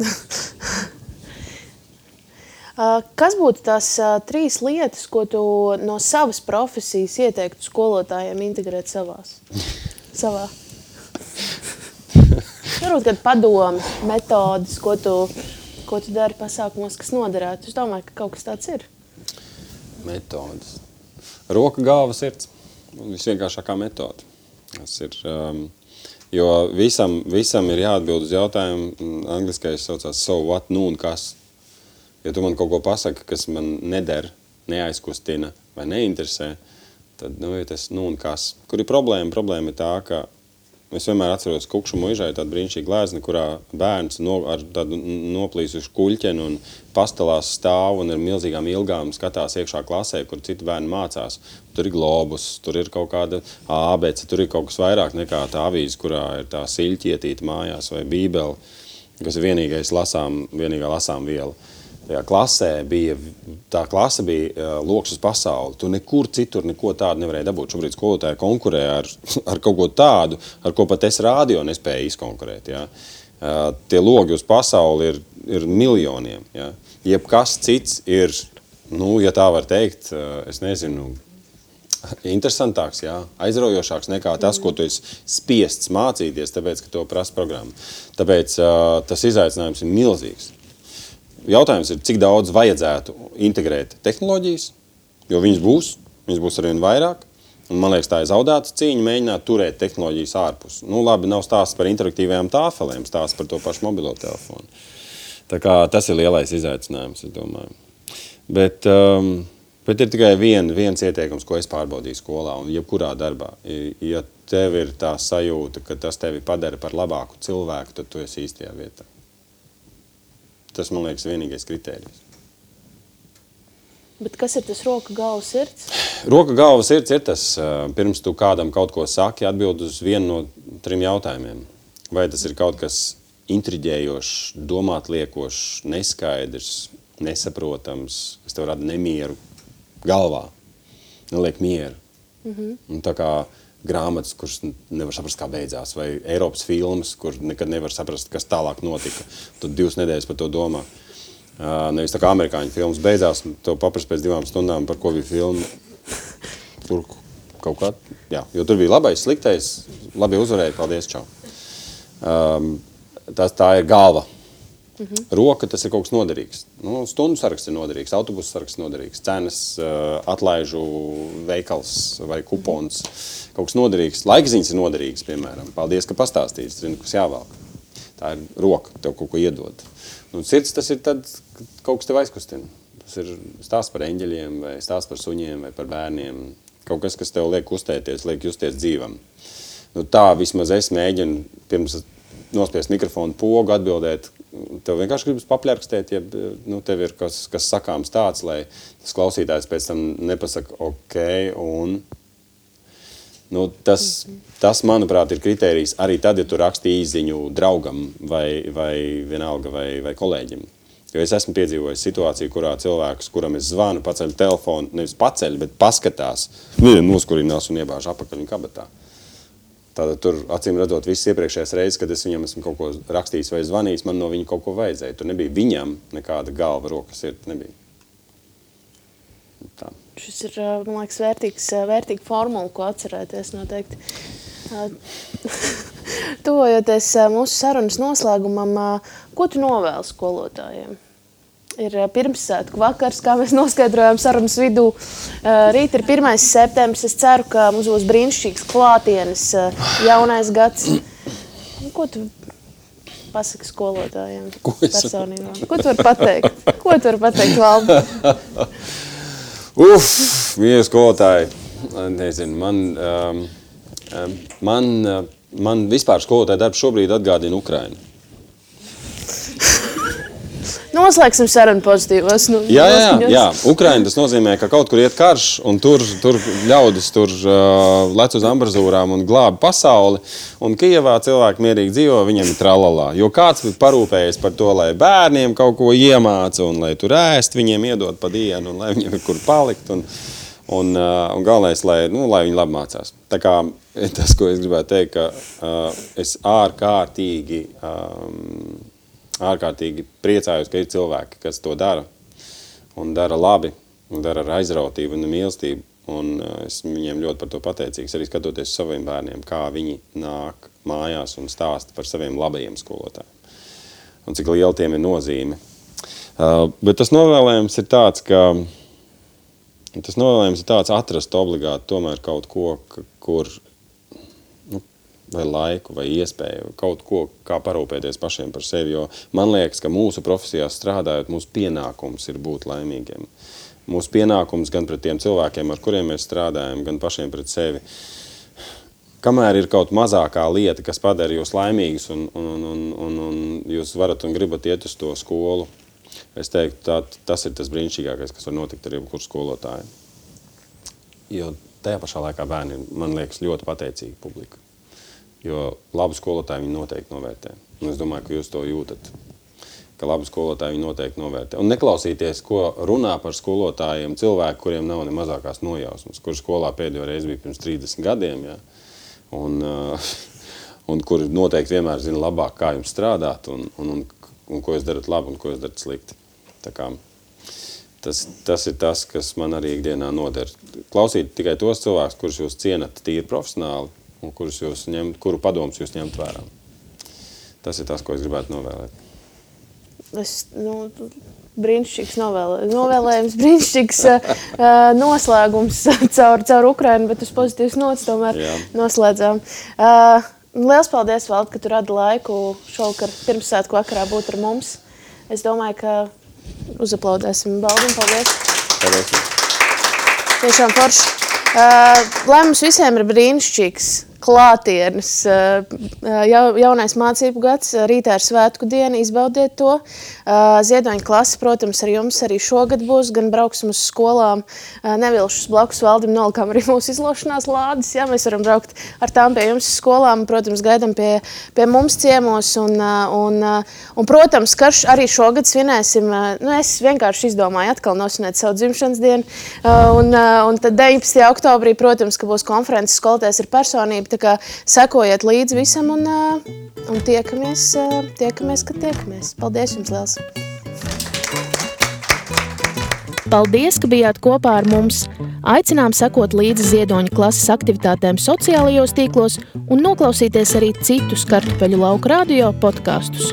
Uh, Kas būtu tās uh, trīs lietas, ko tu no savas profesijas ieteiktu skolotājiem integrēt savās? Savā. Varbūt kāda padome, metodas, ko tu, ko tu dari pasākumos, kas noderētu. Es domāju, ka kaut kas tāds ir. Metodes. Roka, galva, sirds. Visvienkāršākā metode. Tas ir. Um, jo visam, visam ir jāatbild uz jautājumu, angliskais saucās so what, nu un kas. Ja tu man kaut ko pasaki, kas man neder, neaizkustina vai neinteresē, tad nu, ir tas nu un kas. Kur ir problēma? Problēma ir tā, ka es vienmēr atceros kukšu muižai tādu brīnišķīgu glēzni, kurā bērns no, ar tādu noplīsušu kuļķenu un pastelās stāv un ar milzīgām ilgām skatās iekšā klasē, kur citi bērni mācās. Tur ir globus, tur ir kaut kāda ābece, tur ir kaut kas vairāk nekā tā avīze, kurā ir tā siļķietīta mājās vai bībele, kas ir vienīgais lasām, vienīgā lasām viela tajā klasē bija, tā klase bija uh, loks uz pasauli. Tu nekur citur neko tādu nevarēji dabūt. Šobrīd skolotāji konkurē ar, ar kaut ko tādu, ar ko pat es rādio nespēju izkonkurēt. Ja? Uh, tie logi uz pasauli ir, ir miljoniem. Ja? Jebkas cits ir, nu, ja tā var teikt, uh, es nezinu, interesantāks, jā, aizraujošāks nekā tas, ko tu esi spiests mācīties, tāpēc, ka to prasa programma. Tāpēc uh, tas izaicinājums ir milzīgs. Jautājums ir, cik daudz vajadzētu integrēt tehnoloģijas, jo viņas būs, viņas būs arvien vairāk. Un, man liekas, tā ir zaudēta cīņa, mēģināt turēt tehnoloģijas ārpus. Nu, labi, nav stāsts par interaktīvajām tāfelēm, stāsts par to pašu mobilo telefonu. Tā kā, tas ir lielais izaicinājums, es domāju. Bet, um, bet ir tikai vien, viens ieteikums, ko es pārbaudīju skolā un jebkurā darbā. Ja tev ir tā sajūta, ka tas tevi padara par labāku cilvēku, tad tu esi īstajā vietā. Tas, man liekas, ir vienīgais kritērijs. Bet kas ir tas roka, galva, sirds? Roka, galva, sirds ir tas, pirms tu kādam kaut ko saki, atbild uz vienu no trim jautājumiem. Vai tas ir kaut kas intriģējošs, domāt liekošs, neskaidrs, nesaprotams, kas tev rada nemieru galvā, neliek mieru. Mm -hmm. Un tā kā grāmatas, kuras nevar saprast, kā beidzās, vai Eiropas filmas, kur nekad nevar saprast, kas tālāk notika. Tad divas nedēļas par to domā. Nevis tā kā amerikāņu filmas beidzās, un to paprast pēc divām stundām, par ko bija filma. Tur kaut kā, jā, jo tur bija labais, sliktais, labi uzvarēja, paldies, čau. Um, tas, tā ir galva. -hmm. Roka tas ir kaut kas noderīgs. Nu, stundu saraksts ir noderīgs, autobusu saraksts ir noderīgs, cenas, uh, atlaižu veikals vai kupons. Kaut kas noderīgs, laikziņas ir noderīgs, piemēram. Paldies, ka pastāstīji, zinu, kas jāvelk. Tā ir roka, tev kaut ko iedod. Nu, sirds tas ir tad, kad kaut kas tev aizkustina. Tas ir stāsts par eņģeļiem, vai stāsts par suņiem, vai par bērniem. Kaut kas, kas tev liek kustēties, liek justies dzīvam. Nu, tā vismaz es mēģinu pirms nospiest mikrofonu pogu, atbildēt. Tev vienkārši gribas papļarkstēt, ja nu, tev ir kas, kas sakāms tāds, lai tas klausītājs pēc tam nepasaka ok. Un, nu, tas, tas, manuprāt, ir kritērijs arī tad, ja tu rakstīji īziņu draugam vai, vai vienalga vai, vai kolēģim. Jo es esmu piedzīvojis situāciju, kurā cilvēks, kuram es zvanu, paceļ telefonu, nevis paceļ, bet paskatās, noskurinās un iebāž apakaļ viņa kabatā. Tātad tur, acīm redzot, visas iepriekšējās reizes, kad es viņam esmu kaut ko rakstījis vai zvanījis, man no viņa kaut ko vajadzēja. Tur nebija viņam nekāda galva, rokas sirds nebija. Tā. Šis ir, man liekas, vērtīgs, vērtīga formula, ko atcerēties noteikti. Tuvojoties mūsu sarunas noslēgumam, ko tu novēli skolotājiem? Ir pirmsvētku vakars, kā mēs noskaidrojām sarunas vidū. Rīt ir 1. septembris. Es ceru, ka mums būs brīnišķīgs klātienes jaunais gads. Ko tu pasaki skolotājiem? Ko es personībā? Ko tu vari pateikt? Ko tu vari pateikt, Valda? Uf, mīļie skolotāji, nezinu, man, um, Man, man vispār skolotāja darbs šobrīd atgādina Ukrainu. Noslēgsim sarunu pozitīvos. Nu, jā, jā, jā. Ukraiņa tas nozīmē, ka kaut kur iet karš, un tur, tur ļaudis tur uh, lec uz ambrazūrām un glābi pasauli. Un Kijavā cilvēki mierīgi dzīvo, viņiem ir tralalā. Jo kāds ir parūpējies par to, lai bērniem kaut ko iemāca, un lai tur ēst, viņiem iedod pa dienu, un lai viņiem ir kur palikt. Un, un, uh, un galvenais, lai, nu, lai viņi labi mācās. Tā kā tas, ko es gribētu teikt, ka uh, es ārkārtīgi. Um, ārkārtīgi priecājos, ka ir cilvēki, kas to dara un dara labi, un dara ar aizrautību un mīlestību. Un uh, es viņiem ļoti par to pateicīgs, arī skatoties saviem bērniem, kā viņi nāk mājās un stāsta par saviem labajiem skolotājiem. Un cik liela tiem ir nozīme. Uh, bet tas novēlējums ir tāds, ka tas novēlējums ir tāds atrast obligāti tomēr kaut ko, kur vai laiku, vai iespēju kaut ko, kā parūpēties pašiem par sevi. Jo man liekas, ka mūsu profesijā strādājot, mūsu pienākums ir būt laimīgiem. Mūsu pienākums gan pret tiem cilvēkiem, ar kuriem mēs strādājam, gan pašiem pret sevi. Kamēr ir kaut mazākā lieta, kas padara jūs laimīgus, un, un, un, un, un jūs varat un gribat iet uz to skolu, es teiktu, tā, tas ir tas brīnišķīgākais, kas var notikt ar jebkuru skolotāju. Jo tajā pašā laikā bērni ir, man liekas, ļoti pateicīgi publika. Jo labu skolotāju viņi noteikti novērtē. Un es domāju, ka jūs to jūtat. Ka labu skolotāju viņi noteikti novērtē. Un neklausīties, ko runā par skolotājiem cilvēki, kuriem nav ne mazākās nojausmas, kurš skolā pēdējo reizi bija pirms 30 gadiem. Ja? Un, uh, un kuri noteikti vienmēr zina labāk, kā jums strādāt, un, un, un, un ko jūs darat labi un ko jūs darat slikti. Kā, tas, tas ir tas, kas man arī ikdienā noder. Klausīt tikai tos cilvēkus, kurus jūs cienat tīri profesionāli, un kurus jūs ņemt, kuru padomus jūs ņemt vērā. Tas ir tas, ko es gribētu novēlēt. Es, nu, brīnišķīgs novēlē, novēlējums, brīnišķīgs uh, noslēgums caur, caur Ukrainu, bet uz pozitīvas nots tomēr Jā. noslēdzām. Uh, liels paldies, Vald, ka tu radi laiku šovakar pirmsvētku vakarā būt ar mums. Es domāju, ka uzaplaudēsim Baldim. Paldies! Paldies! Tiešām forši! Uh, lai mums visiem ir brīnišķīgs klātienes jaunais mācību gads, rītā ir svētku diena, izbaudiet to. Ziedoņa klase, protams, ar jums arī šogad būs, gan brauksim uz skolām, nevilšus blakus valdim nolikām arī mūsu izlošanās lādes, ja mēs varam braukt ar tām pie jums skolām, protams, gaidam pie, pie mums ciemos, un, un, un protams, ka arī šogad svinēsim, nu es vienkārši izdomāju atkal nosvinēt savu dzimšanas dienu, un, un tad 19. oktobrī, protams, ka būs konferences skolotājs ir personība, Tā kā sekojiet līdzi visam un, un tiekamies, tiekamies, kad tiekamies. Paldies jums liels! Paldies, ka bijāt kopā ar mums! Aicinām sekot līdzi ziedoņa klases aktivitātēm sociālajos tīklos un noklausīties arī citus kartupeļu lauku radio podkastus.